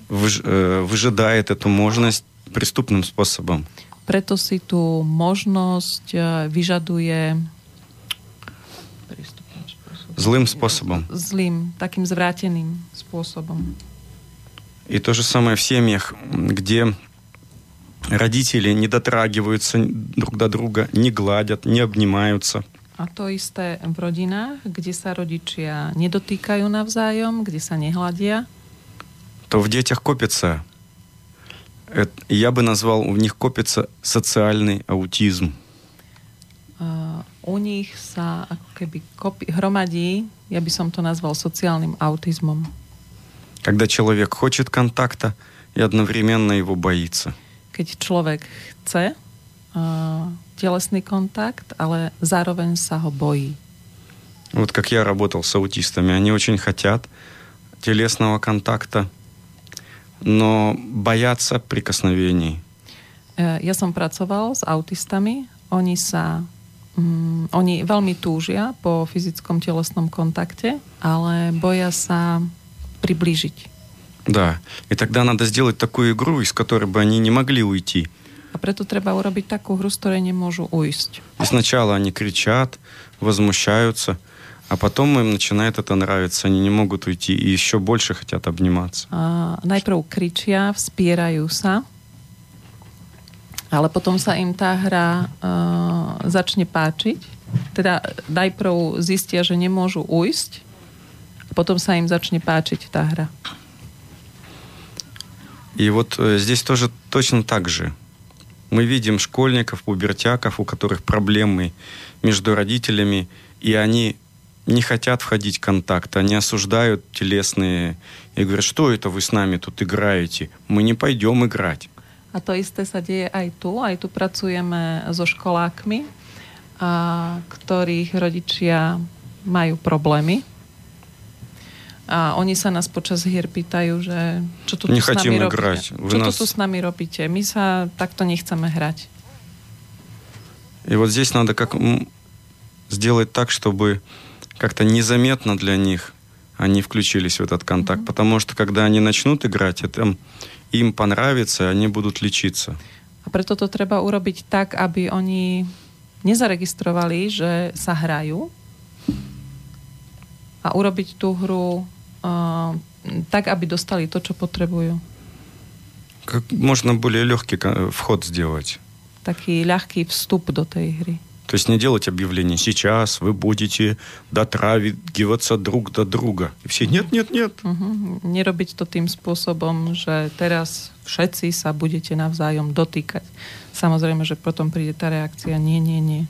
выж- э, выжидает эту можность преступным способом. Preto si tú možnosť e, vyžaduje Злым способом. zlým, takým zvráteným spôsobom. И то же самое в семьях, где родители не дотрагиваются друг до друга, не гладят, не обнимаются. A to isté v rodinách, kde sa rodičia nedotýkajú navzájom, kde sa nehľadia, то в детях копится, э, я бы назвал, у них копится социальный аутизм. a u nich sa ako keby kopi, hromadí, ja by som to nazval sociálnym autizmom. Когда человек хочет контакта и одновременно его боится. Keď človek chce a, telesný kontakt, ale zároveň sa ho bojí. Вот как я работал с аутистами, они очень хотят телесного контакта, но боятся прикосновений. E, Ja som pracoval s autistami, oni sa mm, oni veľmi túžia po fyzickom telesnom kontakte, ale boja sa priblížiť. Да. И тогда надо сделать такую игру, из которой бы они не могли уйти. A preto treba urobiť takú hru, z ktorej nemôžu ujsť. И сначала они кричат, возмущаются, а потом им начинает это нравиться. Они не могут уйти и еще больше хотят обниматься. A najprv kričia, vspierajú sa, ale potom sa im tá hra uh, začne páčiť. Teda najprv zistia, že nemôžu ujsť, potom sa im začne páčiť tá hra. И вот э, здесь тоже точно так же. Мы видим школьников, пубертяков, у которых проблемы между родителями, и они не хотят входить в контакт, они осуждают телесные и говорят, что это вы с нами тут играете? Мы не пойдем играть. A to isté sa deje aj tu. Aj tu pracujeme so školákmi, a, ktorých rodičia majú problémy. A oni sa nás počas hier pýtajú, že čo tu, tu s Nechceme nami robíte. hrať. Vy Čo nás- tu s nami robíte? My sa takto nechceme hrať. И вот здесь надо как м, сделать так, чтобы как-то незаметно для них они включились в этот контакт. Потому что когда они начнут играть, это им понравится, и они будут лечиться. A preto to treba urobiť tak, aby oni nezaregistrovali, že sa hrajú a urobiť tú hru uh, tak, aby dostali to, čo potrebujú. Как можно более легкий ко- вход сделать. Taký ľahký vstup do tej hry. То есть не делать объявление «сейчас вы будете дотрагиваться друг до друга». И все «нет, нет, нет». Uh-huh. Nerobiť to tým spôsobom, že teraz všetci sa budete navzájom dotýkať. Samozrejme, že potom príde tá reakcia nie, nie, nie.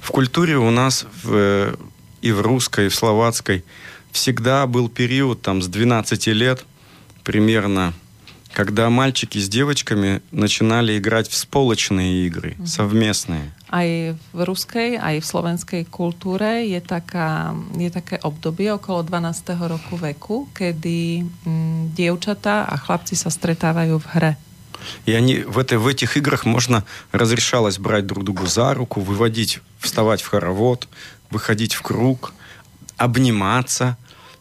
В культуре у нас в, и в русской, и в словацкой всегда был период там с 12 лет примерно, когда мальчики с девочками начинали играть в сполочные игры, совместные. Aj v ruskej, aj v slovenskej kultúre je, taká, je také obdobie okolo 12. roku veku, kedy mm, dievčatá a chlapci sa stretávajú v hre. И они в, этой, в этих играх можно разрешалось брать друг другу за руку, выводить, вставать в хоровод, выходить в круг, обниматься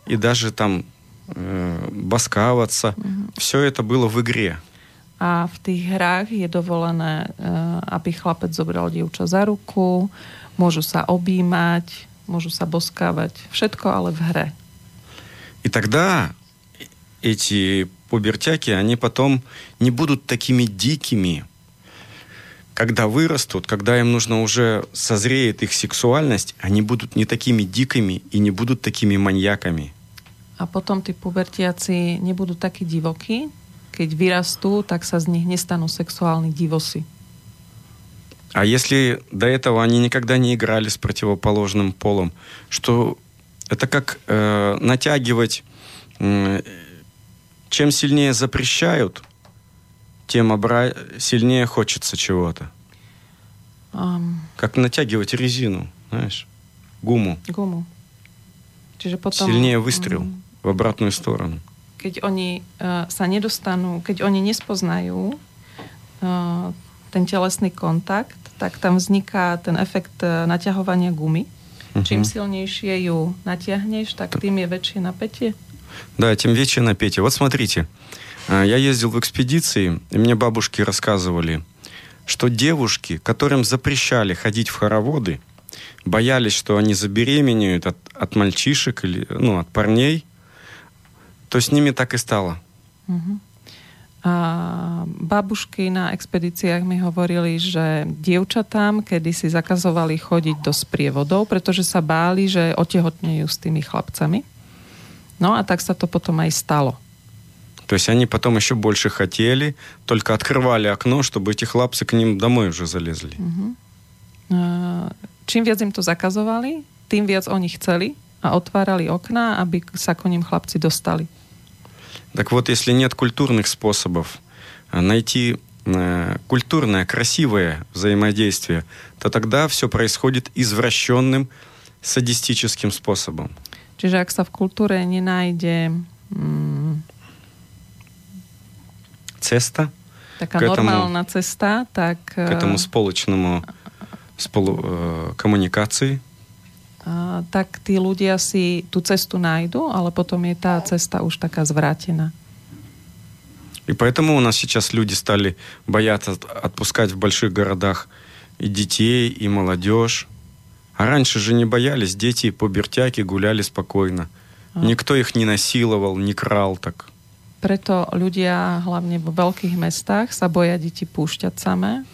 и даже там э, боскаваться. Mm-hmm. Все это было в игре. A v tých hrách je dovolené, aby chlapec zobral dievča za ruku, môžu sa objímať, môžu sa boskávať. Všetko ale v hre. И тогда эти пубертяки, они потом не будут такими дикими, когда вырастут, когда им нужно уже созреет их сексуальность, они будут не такими дикими и не будут такими маньяками. A potom tí pubertiaci nebudú takí divokí, keď vyrastú, tak sa z nich nestanú sexuálni divosi. А если до этого они никогда не играли с противоположным полом, что это как э, натягивать, э, чем сильнее запрещают, тем обра... сильнее хочется чего-то. Um, Как натягивать резину, знаешь, гуму. Čiže potom... Сильнее выстрел mm, в обратную сторону. keď oni uh, sa nedostanú, keď oni nespoznajú uh, ten telesný kontakt, tak tam vzniká ten efekt uh, naťahovania gumy. Мгм. Čím silnejšie ju natiahneš, tak tým je väčšie napätie. Да, тем вече на Пете. Вот смотрите, а, я ездил в экспедиции, и мне бабушки рассказывали, что девушки, которым запрещали ходить в хороводы, боялись, что они забеременеют от, от мальчишек или ну, от парней, то с ними так и стало. Uh-huh. A babušky na expedíciách mi hovorili, že dievčatám kedy si zakazovali chodiť do sprievodov, pretože sa báli, že otehotnejú s tými chlapcami. No a tak sa to potom aj stalo. То есть они потом еще больше хотели, только открывали окно, чтобы эти хлопцы к ним домой уже залезли. A Čím viac im to zakazovali, tým viac oni chceli a otvárali okná, aby sa ko ním chlapci dostali. Так вот, если нет культурных способов а, найти э, культурное, красивое взаимодействие, то тогда все происходит извращенным садистическим способом. Čiže ak sa v kultúre nenájde mm, Цеста taká K этому- normálna cesta, tak к этому eh, сполочному сполу- э, коммуникации, a, tak tí ľudia si tú cestu nájdu, ale potom je tá cesta už taká zvrátená. И поэтому у нас сейчас люди стали бояться от- отпускать в больших городах и детей, и молодежь. А раньше же не боялись, дети пубертяки гуляли спокойно. А. Никто их не насиловал, не крал так. Preto ľudia, hlavne vo veľkých mestách, sa boja deti púšťať samé,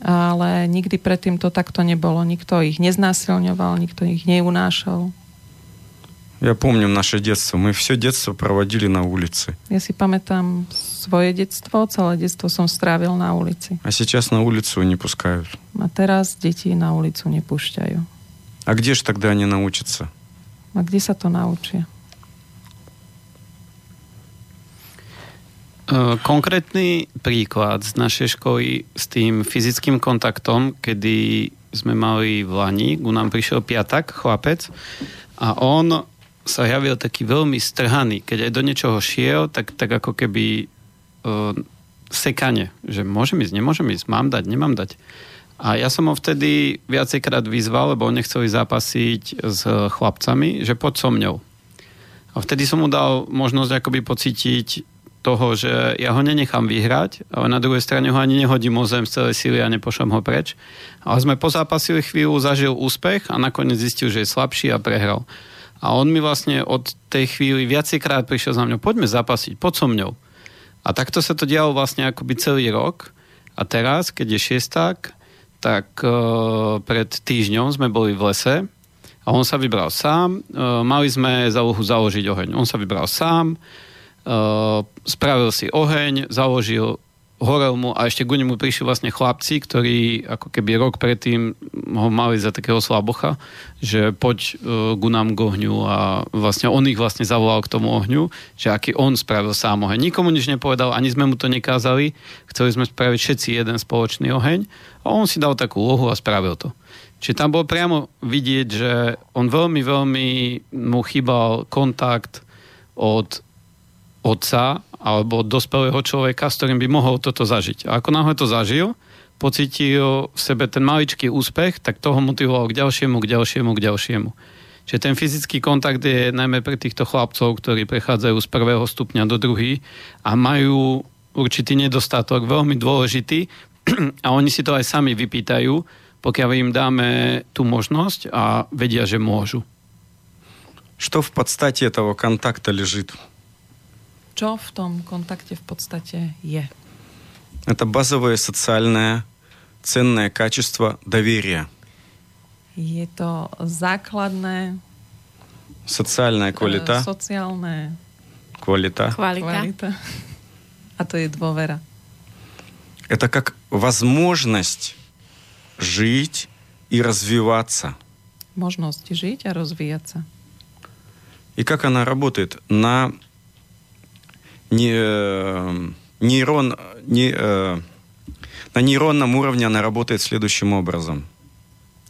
ale nikdy predtým to takto nebolo. Nikto ich neznásilňoval, nikto ich neunášal. Я помню наше детство. Мы все детство проводили на улице. Ja si pamätám svoje detstvo, celé detstvo som strávil na ulici. А сейчас на улицу не пускают. A teraz deti na ulicu nepúšťajú. А где же тогда они научатся? A kde sa to naučia? Konkrétny príklad z našej školy s tým fyzickým kontaktom, kedy sme mali v Lani, ku nám prišiel piatak, chlapec, a on sa javil taký veľmi strhaný. Keď aj do niečoho šiel, tak, tak ako keby uh, sekanie, že môžem ísť, nemôžem ísť, mám dať, nemám dať. A ja som ho vtedy viacejkrát vyzval, lebo on nechceli zápasiť s chlapcami, že poď so mňou. A vtedy som mu dal možnosť akoby pocítiť toho, že ja ho nenechám vyhrať, ale na druhej strane ho ani nehodím o zem z celej síly a nepošlem ho preč. Ale sme pozápasili chvíľu, zažil úspech a nakoniec zistil, že je slabší a prehral. A on mi vlastne od tej chvíli viacejkrát prišiel za mňou, poďme zapasiť, poď so mňou. A takto sa to dialo vlastne akoby celý rok. A teraz, keď je šiesták, tak uh, pred týždňom sme boli v lese a on sa vybral sám. Uh, mali sme za úlohu založiť oheň. On sa vybral sám, spravil si oheň, založil horel mu a ešte ku nemu prišli vlastne chlapci, ktorí ako keby rok predtým ho mali za takého slabocha, že poď uh, ku nám k ohňu a vlastne on ich vlastne zavolal k tomu ohňu, že aký on spravil sám oheň. Nikomu nič nepovedal, ani sme mu to nekázali, chceli sme spraviť všetci jeden spoločný oheň a on si dal takú úlohu a spravil to. Čiže tam bolo priamo vidieť, že on veľmi, veľmi mu chýbal kontakt od otca alebo dospelého človeka, s ktorým by mohol toto zažiť. A ako náhle to zažil, pocítil v sebe ten maličký úspech, tak toho motivoval k ďalšiemu, k ďalšiemu, k ďalšiemu. Čiže ten fyzický kontakt je najmä pre týchto chlapcov, ktorí prechádzajú z prvého stupňa do druhý a majú určitý nedostatok, veľmi dôležitý a oni si to aj sami vypýtajú, pokiaľ im dáme tú možnosť a vedia, že môžu. Что в подстате этого контакта лежит? Что в том контакте в подстате е? Это базовое социальное ценное качество доверия. Je закладное. základné социальная э, квалита. Социальная квалита. Квалита. А то и двовера. Это как возможность жить и развиваться. Возможность жить и развиваться. И как она работает? На не, э, нейрон, не, э, на нейронном уровне она работает следующим образом.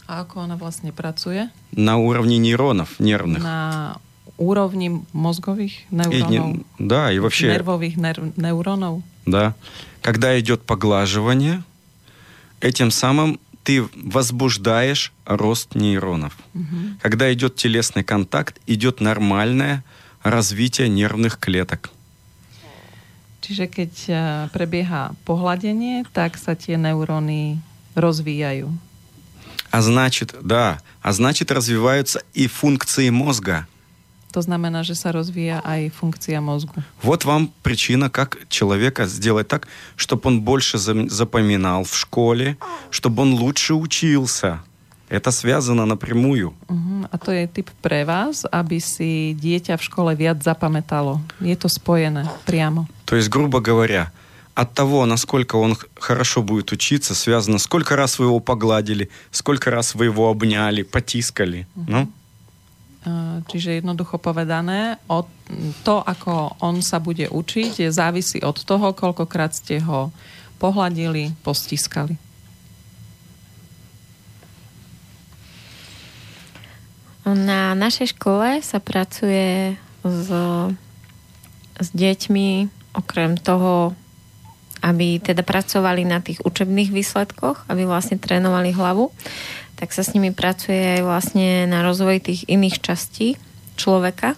A ako ona vlastne pracuje? На уровне нейронов нервных. Na úrovni mozgových И не- да, и вообще, Nervových ner- neurónov. да. Когда идет поглаживание, этим самым ты возбуждаешь рост нейронов. Mhm. Когда идет телесный контакт, идет нормальное развитие нервных клеток. Čiže keď eh, prebieha pohľadenie, tak sa tie neuróny rozvíjajú. А значит, да, а значит развиваются и функции мозга. To znamená, že sa rozvíja aj funkcia mozgu. Вот вам причина, как человека сделать так, чтобы он больше зам- запоминал в школе, чтобы он лучше учился. Это связано напрямую. Uh-huh. A to je typ pre vás, aby si dieťa v škole viac zapamätalo. Je to spojené priamo. То есть, грубо говоря, от того, насколько он х- хорошо будет учиться, связано, сколько раз вы его погладили, сколько раз вы его обняли, потискали. Ну, Uh, Čiže jednoducho povedané, od, to, ako on sa bude učiť, je závisí od toho, koľkokrát ste ho pohľadili, postiskali. Na našej škole sa pracuje s, s deťmi okrem toho, aby teda pracovali na tých učebných výsledkoch, aby vlastne trénovali hlavu, tak sa s nimi pracuje aj vlastne na rozvoj tých iných častí človeka.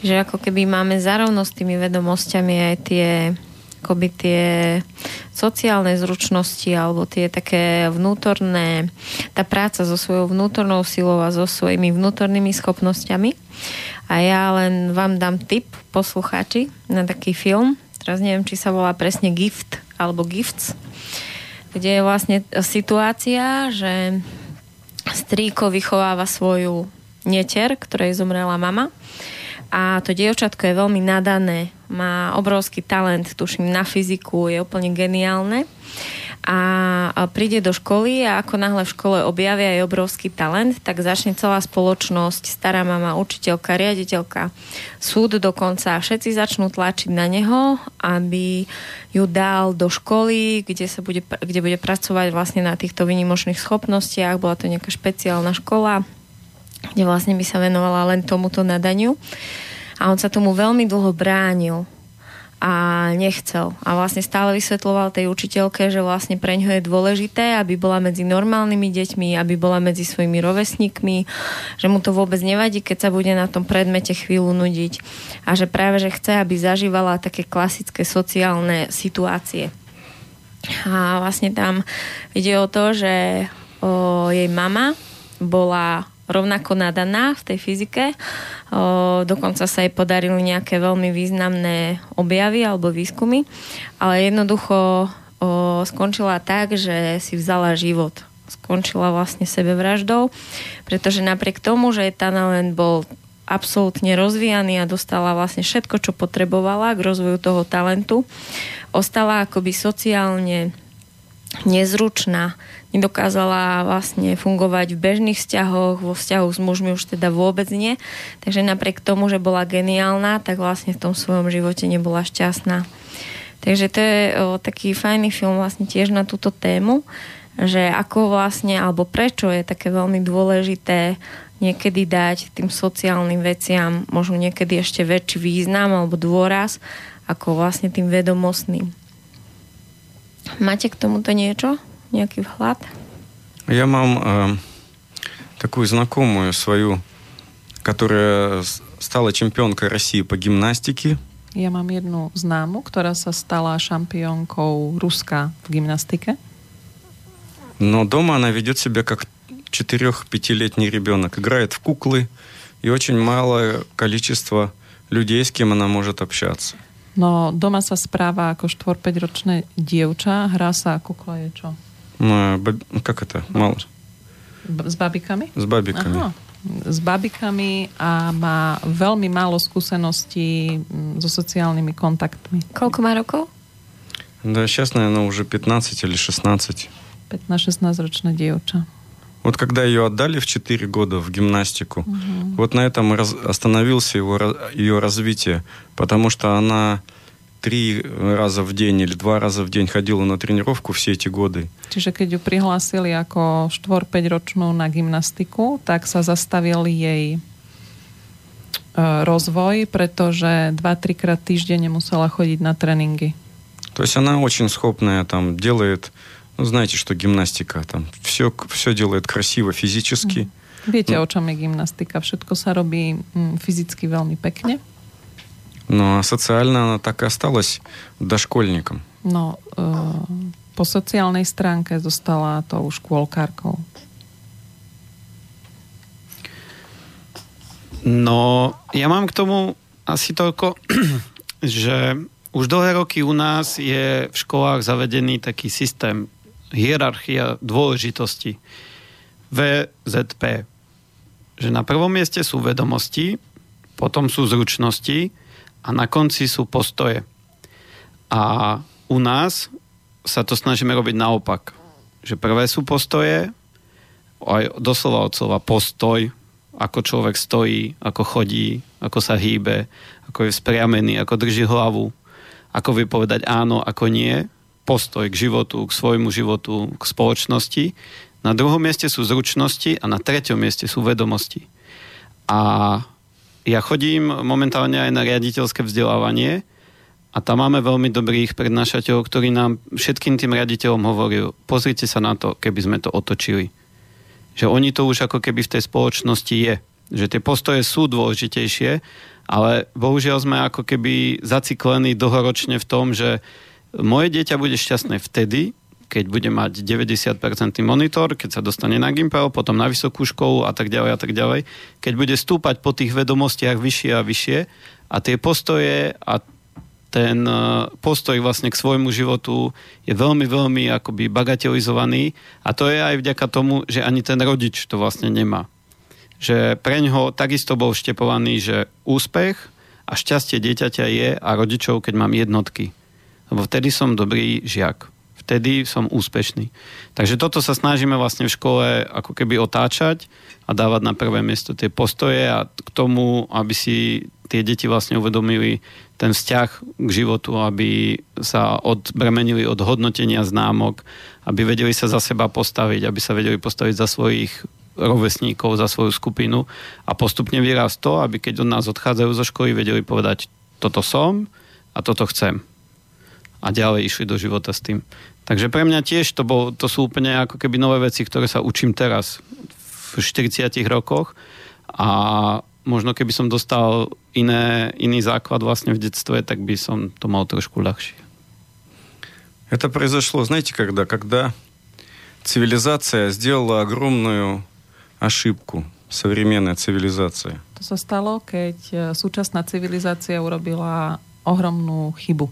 Čiže ako keby máme zarovno s tými vedomosťami aj tie akoby tie sociálne zručnosti alebo tie také vnútorné, tá práca so svojou vnútornou silou a so svojimi vnútornými schopnosťami. A ja len vám dám tip, poslucháči, na taký film, teraz neviem, či sa volá presne Gift alebo Gifts, kde je vlastne situácia, že strýko vychováva svoju netier, ktorej zomrela mama a to dievčatko je veľmi nadané, má obrovský talent, tuším, na fyziku, je úplne geniálne. A príde do školy a ako náhle v škole objavia aj obrovský talent, tak začne celá spoločnosť, stará mama, učiteľka, riaditeľka, súd dokonca, všetci začnú tlačiť na neho, aby ju dal do školy, kde, sa bude, kde bude pracovať vlastne na týchto vynimočných schopnostiach. Bola to nejaká špeciálna škola, kde vlastne by sa venovala len tomuto nadaniu. A on sa tomu veľmi dlho bránil a nechcel. A vlastne stále vysvetloval tej učiteľke, že vlastne pre ňo je dôležité, aby bola medzi normálnymi deťmi, aby bola medzi svojimi rovesníkmi, že mu to vôbec nevadí, keď sa bude na tom predmete chvíľu nudiť. A že práve, že chce, aby zažívala také klasické sociálne situácie. A vlastne tam ide o to, že o, jej mama bola rovnako nadaná v tej fyzike. O, dokonca sa jej podarili nejaké veľmi významné objavy alebo výskumy, ale jednoducho o, skončila tak, že si vzala život. Skončila vlastne sebevraždou, pretože napriek tomu, že jej talent bol absolútne rozvíjaný a dostala vlastne všetko, čo potrebovala k rozvoju toho talentu. Ostala akoby sociálne nezručná, nedokázala vlastne fungovať v bežných vzťahoch, vo vzťahu s mužmi už teda vôbec nie. Takže napriek tomu, že bola geniálna, tak vlastne v tom svojom živote nebola šťastná. Takže to je o, taký fajný film vlastne tiež na túto tému, že ako vlastne, alebo prečo je také veľmi dôležité niekedy dať tým sociálnym veciam možno niekedy ešte väčší význam alebo dôraz ako vlastne tým vedomostným. Máte k tomuto niečo? Які вклад? Я мам э, такую знакомую свою, которая стала чемпионкой России по гимнастике. Я мам одну знаму, которая стала чемпионкой Руска в гимнастике. Но дома она ведет себя как четырех-пятилетний ребенок. Играет в куклы и очень малое количество людей, с кем она может общаться. Но дома со справа, как 4-5-рочная девча, гра са кукла и что? Как это? Мало. S babikami? С бабиками. Aha. S babikami a má veľmi málo skúseností so sociálnymi kontaktmi. Koľko má rokov? Да, сейчас, наверное, уже 15 или 16. 15-16 ročné dievča. Вот когда ее отдали в 4 года в гимнастику, вот на этом раз- остановился его, ее развитие, потому что она три раза в день или два раза в день ходила на тренировку все эти годы. Čiže keď ju prihlásili ako 4-5 ročnú na gymnastiku, tak sa zastavil jej e, rozvoj, pretože 2-3 krát týždenne musela chodiť na tréningy. То есть она очень схопная, там делает, ну знаете, что гимнастика, там все, все делает красиво физически. Viete, No. o čom je gymnastika. Všetko sa robí mm, fyzicky veľmi pekne. Но социально она так и осталась дошкольником. No, e, po sociálnej stránke zostala tou škôlkárkou. No, ja mám k tomu asi toľko, že už dlhé roky u nás je v školách zavedený taký systém hierarchia dôležitosti. VZP. Že na prvom mieste sú vedomosti, potom sú zručnosti a na konci sú postoje. A u nás sa to snažíme robiť naopak. Že prvé sú postoje, aj doslova od slova postoj, ako človek stojí, ako chodí, ako sa hýbe, ako je spriamený, ako drží hlavu, ako vie povedať áno, ako nie, postoj k životu, k svojmu životu, k spoločnosti. Na druhom mieste sú zručnosti a na treťom mieste sú vedomosti. A ja chodím momentálne aj na riaditeľské vzdelávanie a tam máme veľmi dobrých prednášateľov, ktorí nám všetkým tým riaditeľom hovorí, pozrite sa na to, keby sme to otočili že oni to už ako keby v tej spoločnosti je. Že tie postoje sú dôležitejšie, ale bohužiaľ sme ako keby zaciklení dlhoročne v tom, že moje dieťa bude šťastné vtedy, keď bude mať 90% monitor, keď sa dostane na Gimpel, potom na vysokú školu a tak ďalej a tak ďalej, keď bude stúpať po tých vedomostiach vyššie a vyššie a tie postoje a ten eh, postoj vlastne k svojmu životu je veľmi, veľmi akoby bagatelizovaný a to je aj vďaka tomu, že ani ten rodič to vlastne nemá. Že pre ňoho takisto bol vštepovaný, že úspech a šťastie dieťaťa je a rodičov, keď mám jednotky. Lebo vtedy som dobrý žiak. Vtedy som úspešný. Takže toto sa snažíme vlastne v škole ako keby otáčať a dávať na prvé miesto tie postoje a k tomu, aby si tie deti vlastne uvedomili ten vzťah k životu, aby sa odbremenili od hodnotenia známok, aby vedeli sa za seba postaviť, aby sa vedeli postaviť za svojich rovesníkov, za svoju skupinu a postupne vyrásť to, aby keď od nás odchádzajú zo školy, vedeli povedať, toto som a toto chcem. A ďalej išli do života s tým. Takže pre mňa tiež to, bol, to sú úplne ako keby nové veci, ktoré sa učím teraz v 40 rokoch a možno keby som dostal iné, iný základ vlastne v detstve, tak by som to mal trošku ľahšie. Это произошло, знаете, когда? Когда цивилизация сделала огромную ошибку, современная цивилизация. To sa stalo, keď e, súčasná civilizácia urobila ohromnú chybu.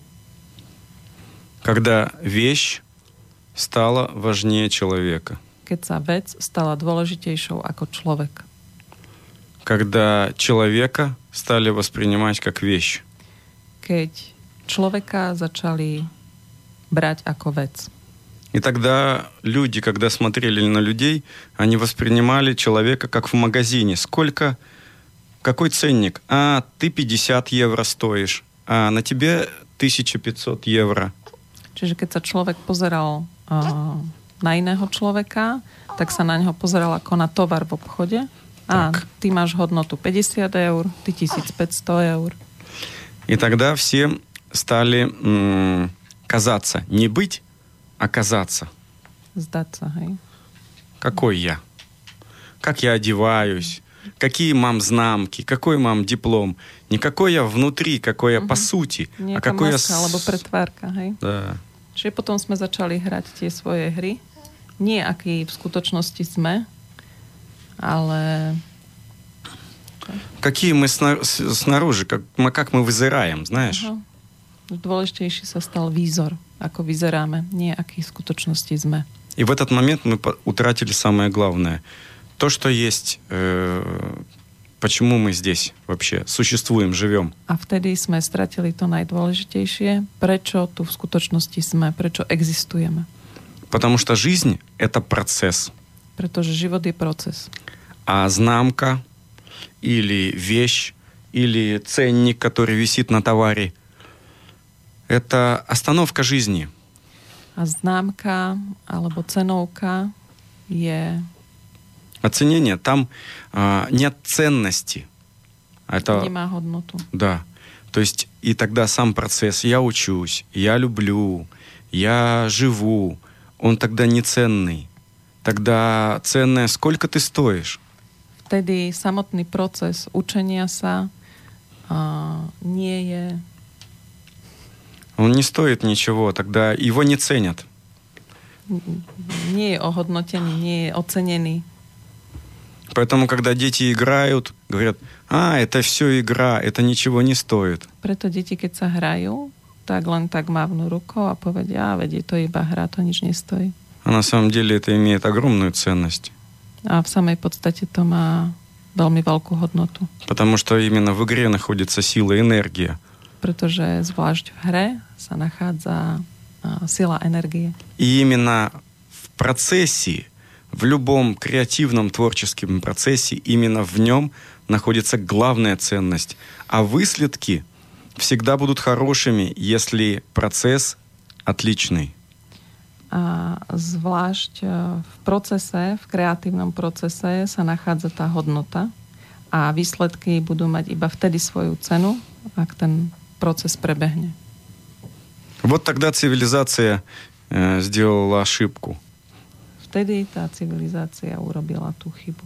Когда вещь стала важнее человека. Sa vec stala dôležitejšou ako človek. когда человека стали воспринимать как вещь. Keď človeka začali brať ako vec. И тогда люди, когда смотрели на людей, они воспринимали человека как в магазине. Сколько, какой ценник? А, ты 50 евро стоишь, а на тебе 1500 евро. Čiže keď sa človek pozeral uh, na iného človeka, tak sa na neho pozeral ako na tovar v obchode. A Tak. ty máš hodnotu 50 eur, ty 1500 eur. И тогда все стали м, казаться. Не быть, а казаться. Zdať sa, hej. Какой я? Как я одеваюсь? Какие мам знамки? Какой мам диплом? Не какой я внутри, какой я по сути, а Nejaká какой я... maska alebo с- pretvárka, hej. Да. Čiže potom sme začali hrať tie svoje hry. Nie, aký v skutočnosti sme, ale Какие мы сна- с- снаружи, как мы, как мы вызираем, знаешь? aha, dôležitejší sa stal výzor, ako vyzeráme, nie aký v skutočnosti sme. И в этот момент мы по- утратили самое главное. То, что есть, э, почему мы здесь вообще существуем, живем. A vtedy sme stratili to najdôležitejšie, prečo tu v skutočnosti sme, prečo existujeme. Потому что жизнь — это процесс. Pretože život je proces. А знамка или вещь, или ценник, который висит на товаре, это остановка жизни. A známka alebo cenovka je Оценение, там а, нет ценности. Это, nemá hodnotu. да. То есть и тогда сам процесс, я учусь, я люблю, я живу, он тогда не ценный. Тогда ценное, сколько ты стоишь? Vtedy samotný proces učenia sa a, nie je Он не стоит ничего, тогда его не ценят. nie je ohodnotený, je ocenený. Поэтому, когда дети играют, говорят, а, это все игра, это ничего не стоит. Прето дети, когда играют, так len так мавну руку, а поводя, а ведь то и игра, то ничего не стоит. А на самом деле это имеет огромную ценность. А в самой подстате то ма veľmi veľkú годноту. Потому что именно в игре находится сила и энергия. Protože zvlášť игре hre sa nachádza сила энергии. И именно в процессе в любом креативном творческом процессе, именно в нем находится главная ценность. А выследки всегда будут хорошими, если процесс отличный. A zvlášť v procese, v kreatívnom procese sa nachádza tá hodnota a výsledky budú mať iba vtedy svoju cenu, ak ten proces prebehne. Вот тогда цивилизация э, сделала ошибку. Vtedy tá civilizácia urobila tú chybu.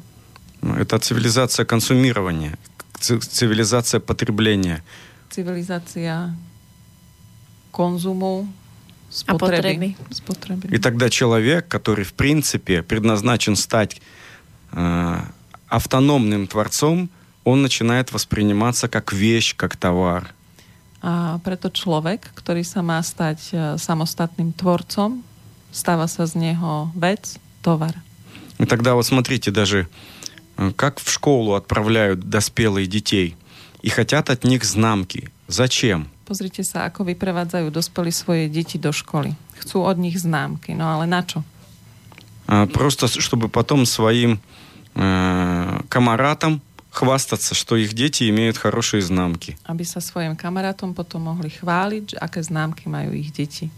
Ну, Это цивилизация консумирования, ци- цивилизация потребления. Civilizácia konzumu, A potreby. spotreby. spotreby. И тогда человек, который в принципе предназначен стать э, автономным творцом, он начинает восприниматься как вещь, как товар. A preto človek, ktorý sa má stať e, samostatným tvorcom, stáva sa z neho vec, tovar. И тогда вот смотрите, даже э, как в школу отправляют доспелые детей и хотят от них знамки. Зачем? Pozrite sa, ako vyprevádzajú dospelí svoje deti do školy. Chcú od nich známky, no ale na čo? А, Просто с- чтобы потом своим э, камаратам хвастаться, что их дети имеют хорошие знамки. Aby sa svojim kamarátom potom mohli chváliť, že aké známky majú ich deti.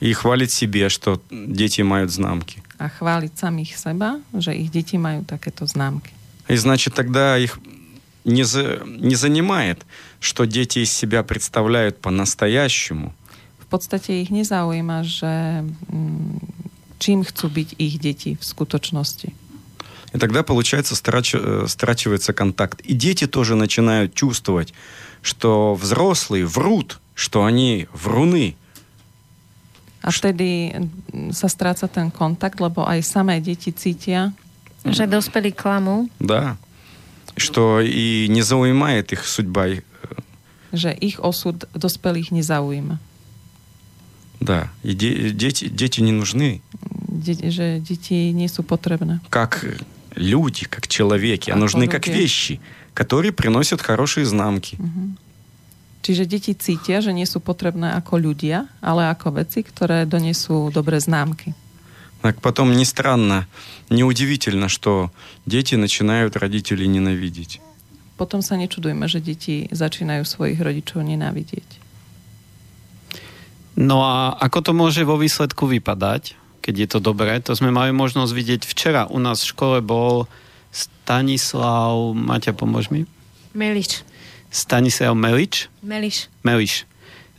И хвалить себе, что дети имеют знамки. A chváliť samých seba, že ich deti majú takéto známky. И значит, тогда их не, за- не занимает, что дети из себя представляют по-настоящему. V podstate ich nezaujíma, že mm, čím chcú byť ich deti v skutočnosti. И тогда, получается, страч- э, страчивается контакт. И дети тоже начинают чувствовать, что взрослые врут, что они вруны. A vtedy mm, sa stráca ten kontakt, lebo aj samé deti cítia, Že dospelí klamú. Да. Что и не занимает их судьба. И- že ich osud dospelých nezaujíma. Да. И де- дети, дети не нужны. De- že deti nie sú potrebné. Как люди, как человеки, а Ako нужны как ľudia. вещи, которые приносят хорошие знамки. Čiže deti cítia, že nie sú potrebné ako ľudia, ale ako veci, ktoré donesú dobré známky. Так потом не странно, неудивительно, что дети начинают родителей ненавидеть. Potom sa nečudujme, že deti začínajú svojich rodičov nenávidieť. No a ako to môže vo výsledku vypadať, keď je to dobré? To sme mali možnosť vidieť včera. U nás v škole bol Stanislav, Maťa, pomôž mi? Meliš. Stanislav Melič. Meliš. Meliš.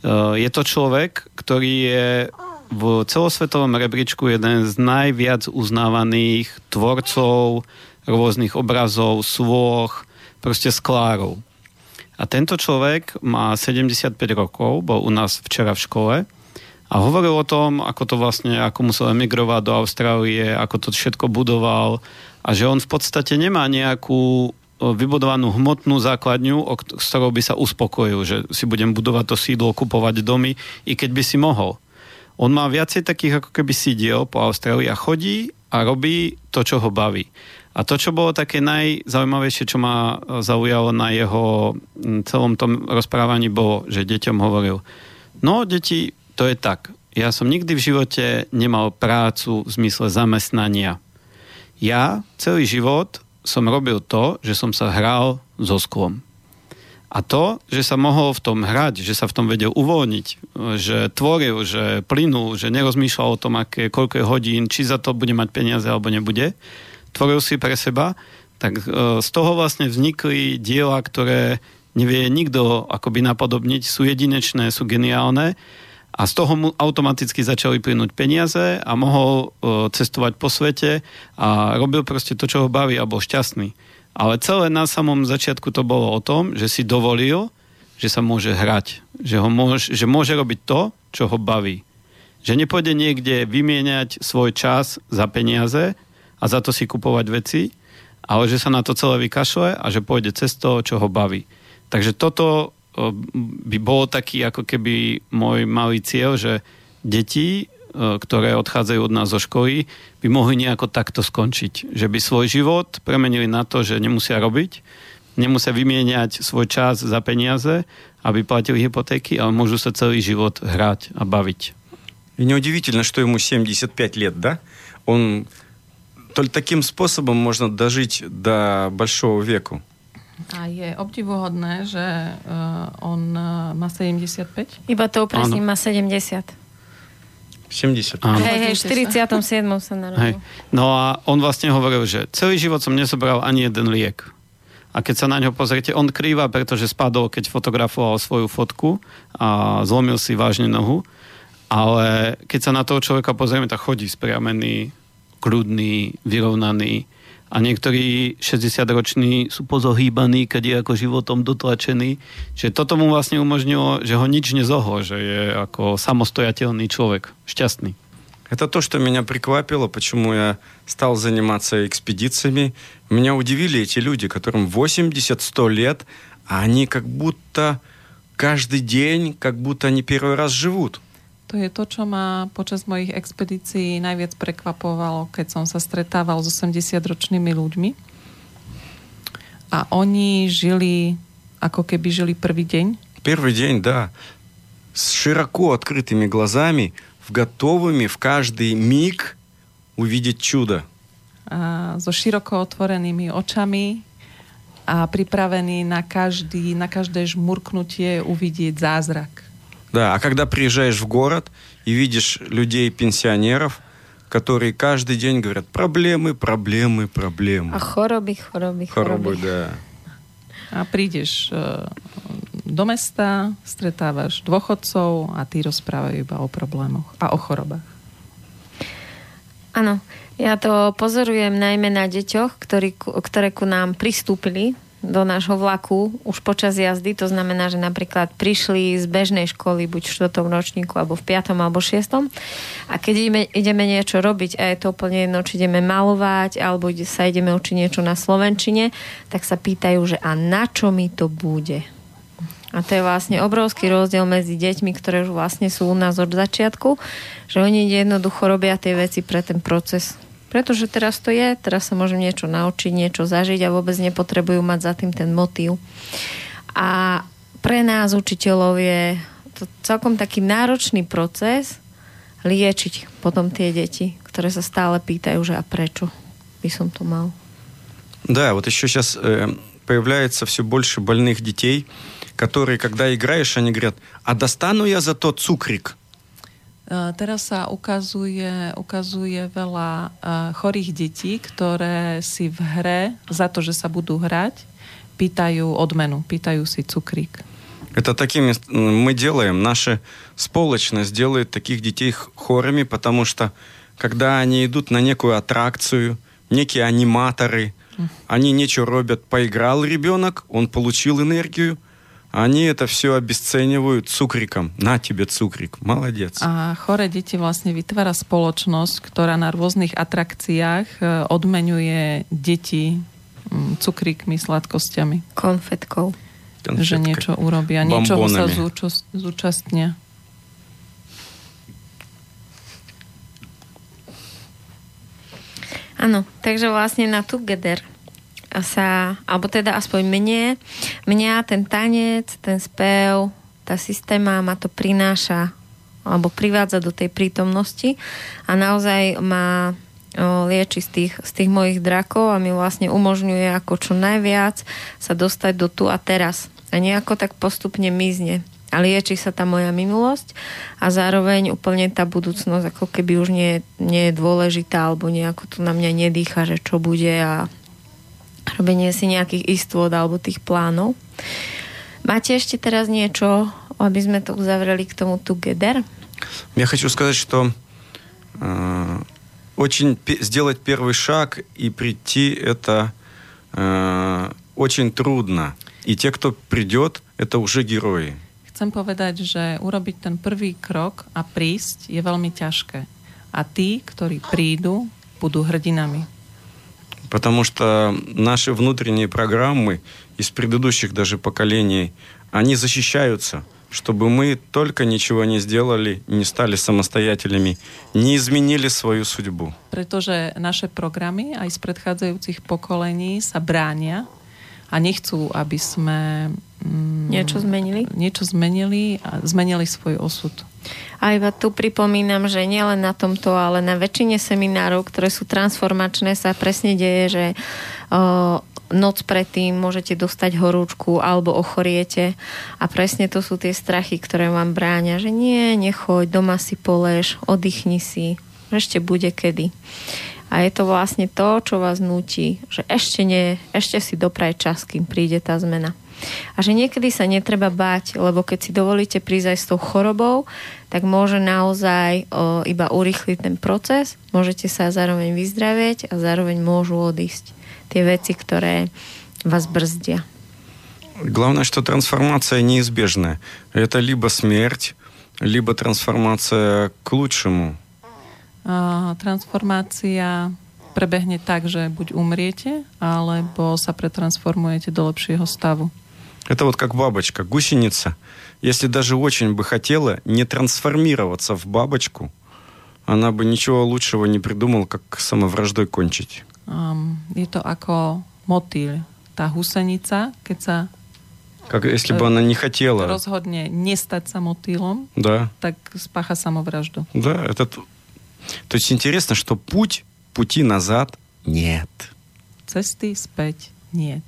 Uh, Je to človek, ktorý je v celosvetovom rebríčku jeden z najviac uznávaných tvorcov rôznych obrazov, sloh, proste sklárov. A tento človek má 75 rokov, bol u nás včera v škole a hovoril o tom, ako to vlastne, ako musel emigrovať do Austrálie, ako to všetko budoval a že on v podstate nemá nejakú vybudovanú hmotnú základňu, s ktorou by sa uspokojil, že si budem budovať to sídlo, kupovať domy, i keď by si mohol. On má viacej takých ako keby sídiel po Austrálii a chodí a robí to, čo ho baví. A to, čo bolo také najzaujímavejšie, čo ma e, zaujalo na jeho celom tom rozprávaní, bolo, že deťom hovoril, no deti, to je tak. Ja som nikdy v živote nemal prácu v zmysle zamestnania. Ja celý život som robil to, že som sa hral so sklom. A to, že sa mohol v tom hrať, že sa v tom vedel uvoľniť, že tvoril, že plynul, že nerozmýšľal o tom, aké, koľko je hodín, či za to bude mať peniaze alebo nebude, tvoril si pre seba, tak e, z toho vlastne vznikli diela, ktoré nevie nikto akoby napodobniť, sú jedinečné, sú geniálne a z toho mu automaticky začali plynúť peniaze a mohol e, cestovať po svete a robil proste to, čo ho baví a bol šťastný. Ale celé na samom začiatku to bolo o tom, že si dovolil, že sa môže hrať, že, ho môže, že môže robiť to, čo ho baví. Že nepôjde niekde vymieňať svoj čas za peniaze a za to si kupovať veci, ale že sa na to celé vykašle a že pôjde cez to, čo ho baví. Takže toto by bol taký ako keby môj malý cieľ, že deti, o, ktoré odchádzajú od nás zo školy, by mohli nejako takto skončiť. Že by svoj život premenili na to, že nemusia robiť, nemusia vymieňať svoj čas za peniaze, aby platili hypotéky, ale môžu sa celý život hrať a baviť. И неудивительно, что ему 75 лет, да? Он только таким способом можно дожить до большого веку. A je obdivuhodné, že uh, on uh, má 75. Iba to Áno. má 70. 70. Áno. Hej, hej, Pozrite sa. 47. sa Hej. narodil. No a on vlastne hovoril, že celý život som nezobral ani jeden liek. A keď sa na ňo pozriete, on krýva, pretože spadol, keď fotografoval svoju fotku a zlomil si vážne nohu. Ale keď sa na toho človeka pozrieme, tak chodí spriamený, kľudný, vyrovnaný A niektorí 60-roční sú pozohýbaní, keď je ako životom dotlačený. Čiže toto mu vlastne umožnilo, že ho nič nezohlo, že je ako samostojateľný človek, šťastný. Это то, что меня приквапило, почему я стал заниматься экспедициями. Меня удивили эти люди, которым 80-100 лет, а они как будто каждый день, как будто они первый раз живут. To je to, čo ma počas mojich expedícií najviac prekvapovalo, keď som sa stretával s 80-ročnými ľuďmi. A oni žili, ako keby žili prvý deň. Первый день, да, с широко открытыми глазами, в готовыми в каждый миг увидеть чудо. A so široko otvorenými očami a pripravení na, každý, na každé žmurknutie uvidieť zázrak. Да, а когда приезжаешь в город и видишь людей-пенсионеров, которые каждый день говорят проблемы, проблемы, проблемы. A choroby, choroby, Хоробы, choroby. да. A prídeš e, do mesta, stretávaš dôchodcov a tí rozprávajú iba o problémoch a o chorobách. Áno, ja to pozorujem najmä na deťoch, ktorí, ku- ktoré ku nám pristúpili do nášho vlaku už počas jazdy. To znamená, že napríklad prišli z bežnej školy buď v 4. ročníku, alebo v 5. alebo 6. A keď ideme, ideme niečo robiť a je to úplne jedno, či ideme malovať alebo sa ideme učiť niečo na Slovenčine, tak sa pýtajú, že a na čo mi to bude? A to je vlastne obrovský rozdiel medzi deťmi, ktoré už vlastne sú u nás od začiatku, že oni jednoducho robia tie veci pre ten proces. Pretože teraz to je, teraz sa môžem niečo naučiť, niečo zažiť a vôbec nepotrebujú mať za tým ten motív. A pre nás, učiteľov, je to celkom taký náročný proces liečiť potom tie deti, ktoré sa stále pýtajú, že a prečo by som to mal. Да, вот еще сейчас э, появляется все больше больных детей, которые, когда играешь, они говорят, а достану я за тот цукрик? Uh, teraz sa ukazuje, ukazuje veľa uh, chorých detí, ktoré si v hre za to, že sa budú hrať, pýtajú odmenu, pýtajú si cukrík. Это такими мы делаем. Наша сполочность делает таких детей хорами, потому что когда они идут на некую аттракцию, некие аниматоры, они нечего робят. Поиграл ребенок, он получил энергию, они это все обесценивают цукриком. На тебе цукрик. Молодец. A chore deti vlastne vytvára spoločnosť, ktorá na rôznych atrakciách e, odmenuje deti mm, cukríkmi, sladkosťami. Konfetkou. Že Конфеткой. niečo urobia, niečoho sa Bombonami. zúčast, zúčastnia. Áno, takže vlastne na Together sa, alebo teda aspoň mne, mňa ten tanec, ten spev, tá systéma ma to prináša alebo privádza do tej prítomnosti a naozaj ma lieči z tých, z tých mojich drakov a mi vlastne umožňuje ako čo najviac sa dostať do tu a teraz. A nejako tak postupne mizne. A lieči sa tá moja minulosť a zároveň úplne tá budúcnosť ako keby už nie, nie je dôležitá alebo nejako tu na mňa nedýcha, že čo bude a robenie si nejakých istôt alebo tých plánov. Máte ešte teraz niečo, aby sme to uzavreli k tomu Together? Я хочу сказать, что э, очень пе- сделать первый шаг и прийти это э, очень трудно. И те, кто придет, это уже герои. Chcem povedať, že urobiť ten prvý krok a prísť je veľmi ťažké. A tí, ktorí prídu, budú hrdinami. Потому что наши внутренние программы из предыдущих даже поколений, они защищаются, чтобы мы только ничего не сделали, не стали самостоятельными, не изменили свою судьбу. Pretože naše programy aj z predchádzajúcich pokolení sa bránia a nechcú, aby sme mm, Niečo zmenili? niečo zmenili a zmenili svoj osud. A iba tu pripomínam, že nielen na tomto, ale na väčšine seminárov, ktoré sú transformačné, sa presne deje, že o, noc predtým môžete dostať horúčku alebo ochoriete a presne to sú tie strachy, ktoré vám bráňa, že nie, nechoď, doma si polež, oddychni si, ešte bude kedy. A je to vlastne to, čo vás nutí, že ešte nie, ešte si dopraj čas, kým príde tá zmena. A že niekedy sa netreba báť, lebo keď si dovolíte prísť aj s tou chorobou, tak môže naozaj o, iba urýchliť ten proces, môžete sa zároveň vyzdravieť a zároveň môžu odísť tie veci, ktoré vás brzdia. Главное, что трансформация неизбежная. Это либо смерть, либо трансформация к лучшему. A transformácia prebehne tak, že buď umriete, alebo sa pretransformujete do lepšieho stavu. Это вот как бабочка, гусеница. Если даже очень бы хотела не трансформироваться в бабочку, она бы ничего лучшего не придумала, как самовраждой кончить. Um, to ako motýl. Tá husenica, keď sa Как если бы она не хотела. rozhodne nestať sa motýlom, Да, tak spácha samovraždu. да, это... То есть интересно, что путь, пути назад нет. Cesty späť niet.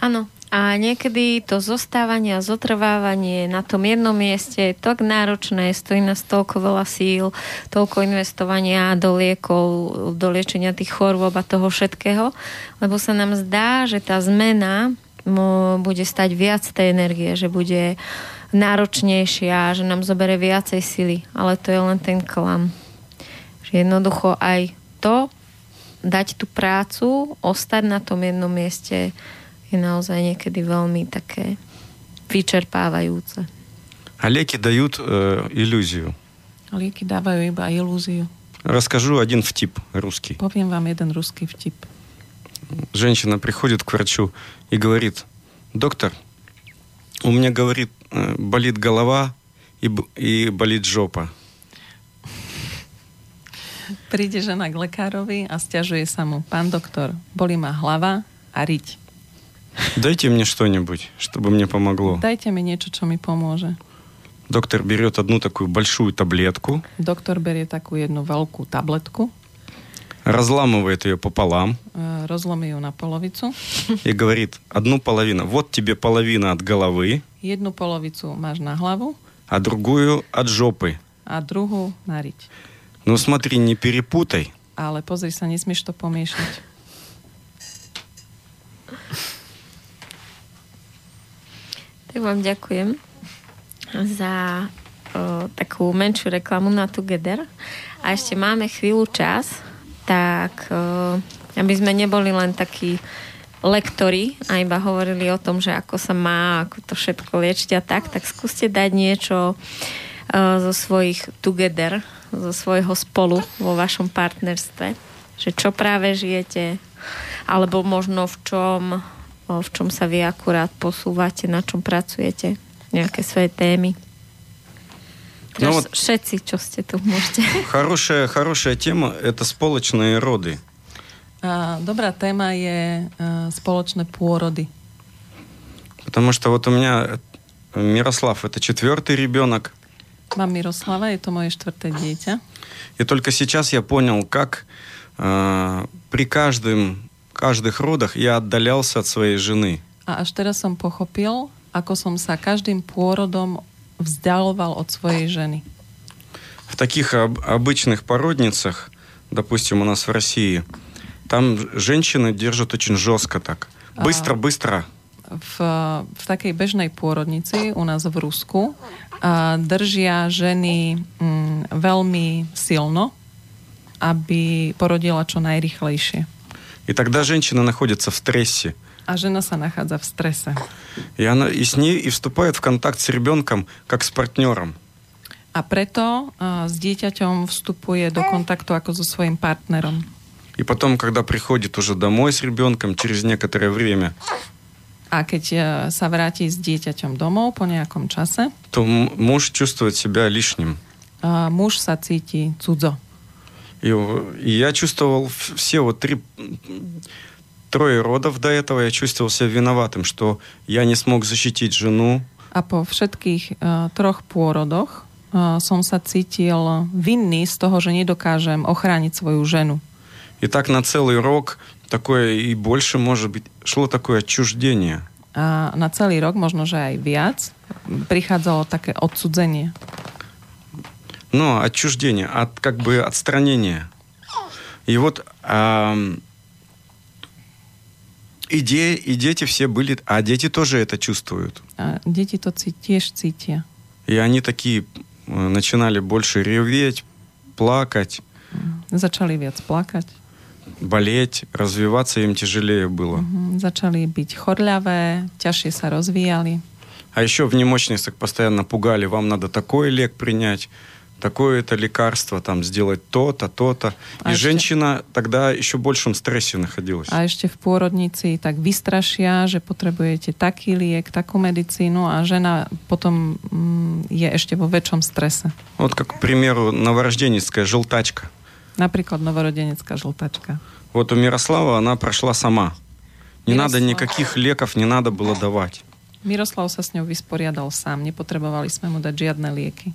Áno. A niekedy to zostávanie a zotrvávanie na tom jednom mieste je tak náročné, stojí nás toľko veľa síl, toľko investovania do liekov, do liečenia tých chorôb a toho všetkého, lebo sa nám zdá, že tá zmena bude stať viac tej energie, že bude náročnejšia, že nám zobere viacej sily, ale to je len ten klam. Že jednoducho aj to, dať tú prácu, ostať na tom jednom mieste, je naozaj niekedy veľmi také vyčerpávajúce. А леки дают э, иллюзию. Lieky dávajú iba ilúziu. Расскажу один в тип русский. Poviem vám jeden ruský vtip. Женщина приходит к врачу и говорит, доктор, у меня, говорит, э, болит голова и, б- и болит жопа. Príde žena k lekárovi a stiažuje sa mu. Pán doktor, boli ma hlava a riť. Дайте мне что-нибудь, чтобы мне помогло. Dajte mi niečo, čo mi pomôže. Доктор берет одну такую большую таблетку, Doktor berie takú jednu veľkú tabletku, разламывает ее пополам e, rozlomí ju na polovicu. и говорит, одну половину, вот тебе половина от головы, Jednu polovicu máš na hlavu а другую от жопы. a druhú na riť. Ну смотри, не перепутай. Ale pozri sa, nesmieš to pomiešať. Tak vám ďakujem za o, takú menšiu reklamu na Together. A ešte máme chvíľu čas, tak o, aby sme neboli len takí lektori a iba hovorili o tom, že ako sa má, ako to všetko liečiť a tak, tak skúste dať niečo zo svojich Together, zo svojho spolu vo vašom partnerstve. Že čo práve žijete, alebo možno v čom v čom sa vy akurát posúvate, na čom pracujete, nejaké svoje témy. Teraz No no, вот- všetci, čo ste tu, môžete. Хорошая, хорошая тема – это сполочные роды. A dobrá téma je e, spoločné pôrody. Потому что вот у меня э, Мирослав – это четвертый ребенок. Mám Miroslava, je to moje štvrté dieťa. И только сейчас я понял, как э, при каждом, каждых родах я отдалялся от своей жены. A až teraz som pochopil, ako som sa každým pôrodom vzdialoval od svojej ženy. В таких об- обычных породницах, допустим, у нас в России, там женщины держат очень жестко так. Быстро-быстро. V, v takej bežnej pôrodnici u nás v Rusku a držia ženy mm, veľmi silno, aby porodila čo najrychlejšie. И тогда женщина находится в стрессе. Žena sa nachádza v strese. И, она, и с ней и вступает в контакт с ребенком, как с партнером. A preto a, s dieťaťom vstupuje do kontaktu ako so svojím partnerom. И потом, когда приходит уже домой с ребенком, через некоторое время, A keď a, sa vráti s dieťaťom domov po nejakom čase, то муж чувствует себя лишним. a, muž sa cíti cudzo. И, в- и я чувствовал в- все вот три, трое родов до этого, я чувствовал себя виноватым, что я не смог защитить жену, A po všetkých uh, troch pôrodoch uh, som sa cítil vinný z toho, že nedokážem ochrániť svoju ženu. И так на целый рок такое и больше, может быть, шло такое отчуждение. A na celý rok, možno že aj viac, prichádzalo také odsudzenie. Ну, отчуждение, от, как бы отстранение. И вот ам, и, де- и дети все были, а дети тоже это чувствуют. Deti to cí- tiež cítia. И они такие э, начинали больше реветь, плакать, Začali viac plakať, болеть, развиваться им тяжелее было. Mhm, začali byť chorľavé, ťažšie sa rozvíjali. А еще в немощницах постоянно пугали, вам надо такой лек принять, такое это лекарство, там, сделать то-то, то-то. А и ще... женщина тогда еще большем стрессе находилась. А еще в породнице так выстрашia, že потребуете taký лек, такую медицину, а жена потом je еще во väčšom стрессе. Вот как, к примеру, новорожденецкая желтачка. Например, новорожденецкая желтачка. Вот у Мирослава она прошла сама. Не Мирослав... надо никаких леков, не надо было давать. Мирослав со с ней выспорядал сам, не потребовали мы ему дать жадные леки.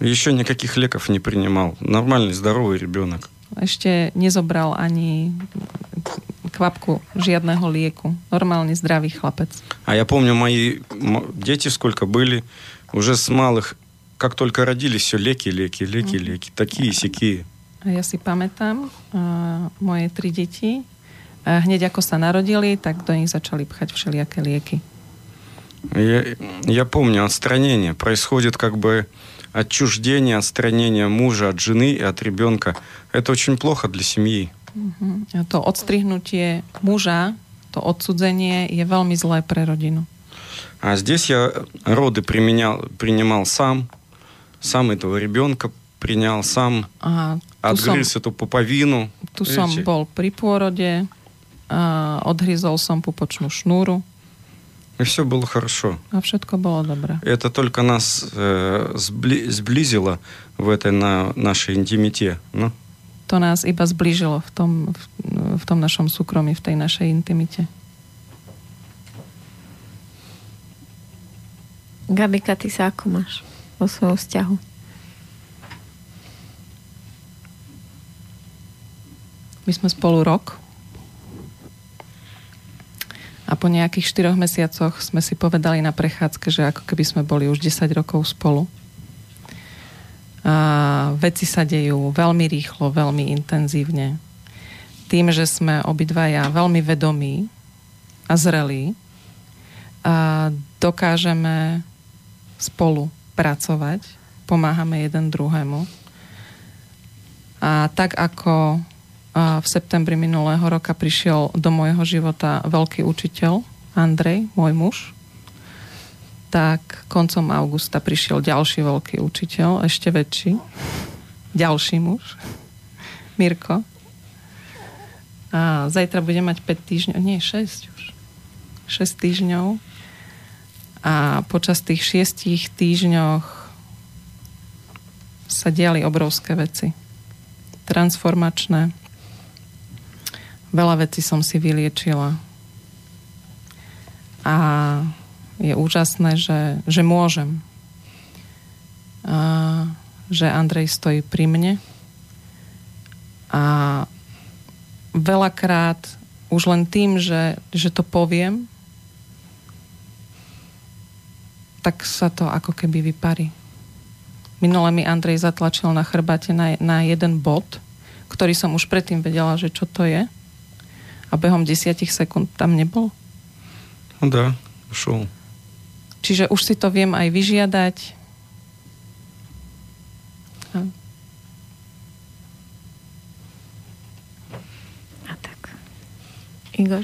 Еще никаких леков не принимал. Нормальный, здоровый ребенок. Ešte nezobral ani kvapku žiadneho lieku. Normálny zdravý chlapec. А я помню, мои м- дети сколько были, уже с малых, как только родились, все леки, леки, леки, леки. Такие, сякие. A ja si pamätám, uh, moje tri deti, uh, hneď ako sa narodili, tak do nich začali pchať všelijaké lieky. Я, я помню, отстранение. Происходит как бы отчуждение, отстранение мужа от жены и от ребенка. Это очень плохо для семьи. Угу. То отстрихнутие мужа, то отсудзение je veľmi злое pre родину. А здесь я роды применял, принимал сам, сам этого ребенка принял сам, а, отгрыз som, эту пуповину. Ту сам был при породе, а, отгрызал сам пупочную шнуру. И все было хорошо. A všetko bolo dobré. Это только нас э, сбли- сблизило в этой на нашей интимите. Ну, To nás iba zblížilo v tom, v, v tom našom súkromí, v tej našej intimite. Gabika, ty sa ako máš vo svojom vzťahu? My sme spolu rok a po nejakých štyroch mesiacoch sme si povedali na prechádzke, že ako keby sme boli už 10 rokov spolu. A veci sa dejú veľmi rýchlo, veľmi intenzívne. Tým, že sme obidvaja veľmi vedomí a zrelí, a dokážeme spolu pracovať, pomáhame jeden druhému. A tak ako v septembri minulého roka prišiel do môjho života veľký učiteľ, Andrej, môj muž, tak koncom augusta prišiel ďalší veľký učiteľ, ešte väčší, ďalší muž, Mirko. A zajtra bude mať 5 týždňov, nie, 6 už. 6 týždňov. A počas tých 6 týždňoch sa diali obrovské veci. Transformačné, Veľa vecí som si vyliečila. A je úžasné, že, že môžem. A, že Andrej stojí pri mne. A veľakrát už len tým, že, že to poviem, tak sa to ako keby vyparí. Minule mi Andrej zatlačil na chrbate na, na jeden bod, ktorý som už predtým vedela, že čo to je a behom desiatich sekúnd tam nebol. No dá, šul. Čiže už si to viem aj vyžiadať. A, a tak. Igor?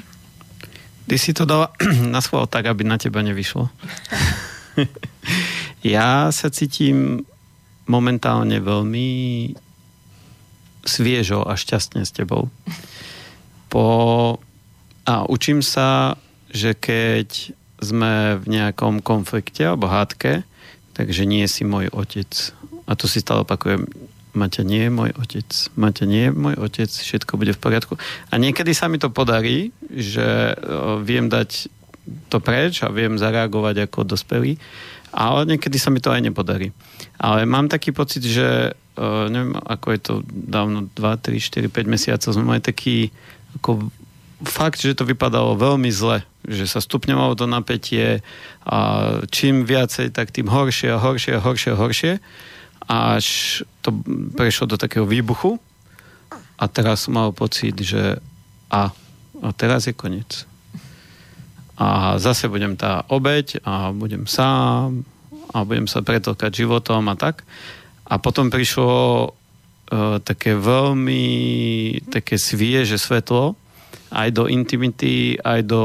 Ty si to dala na schvál tak, aby na teba nevyšlo. ja sa cítim momentálne veľmi sviežo a šťastne s tebou. Po... A učím sa, že keď sme v nejakom konflikte alebo hádke, takže nie si môj otec. A to si stále opakujem. Maťa nie je môj otec. Maťa nie je môj otec. Všetko bude v poriadku. A niekedy sa mi to podarí, že viem dať to preč a viem zareagovať ako dospelý. Ale niekedy sa mi to aj nepodarí. Ale mám taký pocit, že neviem, ako je to dávno, 2, 3, 4, 5 mesiacov sme mali taký ako fakt, že to vypadalo veľmi zle, že sa stupňovalo to napätie a čím viacej, tak tým horšie a horšie a horšie a horšie až to prešlo do takého výbuchu a teraz som mal pocit, že a, a teraz je koniec. A zase budem tá obeď a budem sám a budem sa pretokať životom a tak. A potom prišlo také veľmi také svieže svetlo aj do intimity, aj do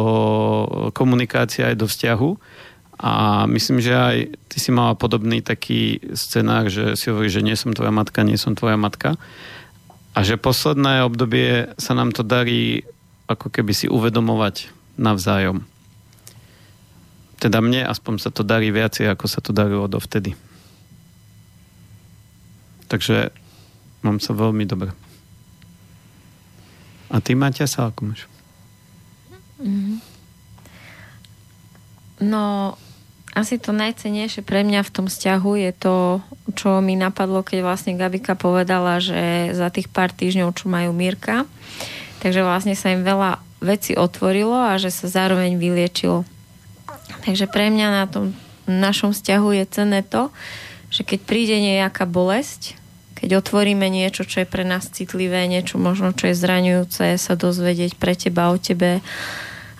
komunikácie, aj do vzťahu. A myslím, že aj ty si mala podobný taký scenár, že si hovorí, že nie som tvoja matka, nie som tvoja matka. A že posledné obdobie sa nám to darí ako keby si uvedomovať navzájom. Teda mne aspoň sa to darí viacej, ako sa to darilo dovtedy. Takže mám sa veľmi dobre. A ty, Maťa, sa ako máš? No, asi to najcenejšie pre mňa v tom vzťahu je to, čo mi napadlo, keď vlastne Gabika povedala, že za tých pár týždňov, čo majú Mirka, takže vlastne sa im veľa veci otvorilo a že sa zároveň vyliečilo. Takže pre mňa na tom našom vzťahu je cené to, že keď príde nejaká bolesť, keď otvoríme niečo, čo je pre nás citlivé, niečo možno, čo je zraňujúce, sa dozvedieť pre teba, o tebe,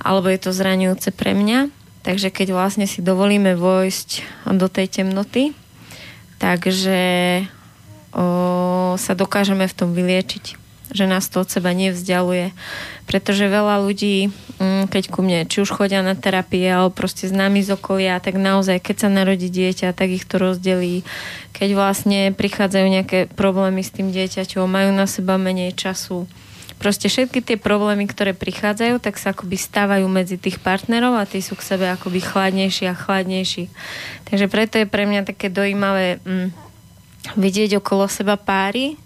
alebo je to zraňujúce pre mňa. Takže keď vlastne si dovolíme vojsť do tej temnoty, takže o, sa dokážeme v tom vyliečiť že nás to od seba nevzdialuje. Pretože veľa ľudí, mm, keď ku mne, či už chodia na terapie, alebo proste s nami z okolia, tak naozaj, keď sa narodí dieťa, tak ich to rozdelí. Keď vlastne prichádzajú nejaké problémy s tým dieťaťom, majú na seba menej času, proste všetky tie problémy, ktoré prichádzajú, tak sa akoby stávajú medzi tých partnerov a tí sú k sebe akoby chladnejší a chladnejší. Takže preto je pre mňa také dojímavé mm, vidieť okolo seba páry,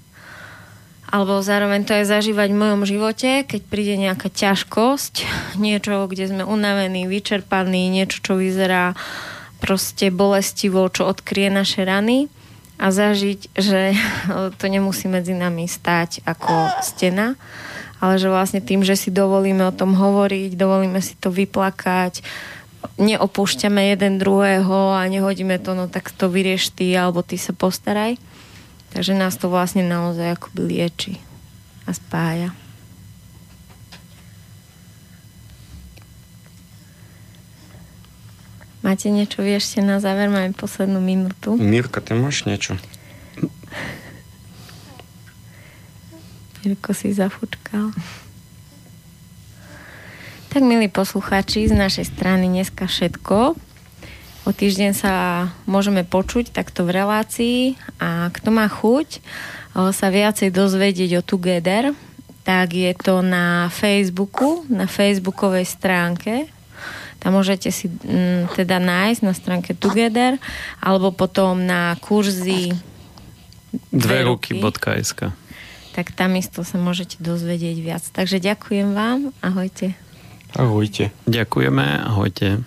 alebo zároveň to aj zažívať v mojom živote, keď príde nejaká ťažkosť, niečo, kde sme unavení, vyčerpaní, niečo, čo vyzerá proste bolestivo, čo odkrie naše rany. A zažiť, že to nemusí medzi nami stať ako stena, ale že vlastne tým, že si dovolíme o tom hovoriť, dovolíme si to vyplakať, neopúšťame jeden druhého a nehodíme to, no tak to vyrieš ty, alebo ty sa postaraj Takže nás to vlastne naozaj akoby lieči a spája. Máte niečo vy ešte na záver? Máme poslednú minútu. Mirka, ty máš niečo? Mirko si zafučkal. Tak, milí poslucháči, z našej strany dneska všetko. O týždeň sa môžeme počuť takto v relácii a kto má chuť sa viacej dozvedieť o Together, tak je to na Facebooku, na facebookovej stránke. Tam môžete si m, teda nájsť na stránke Together alebo potom na kurzy dveruky.sk Tak tam isto sa môžete dozvedieť viac. Takže ďakujem vám. Ahojte. Ahojte. Ďakujeme. Ahojte.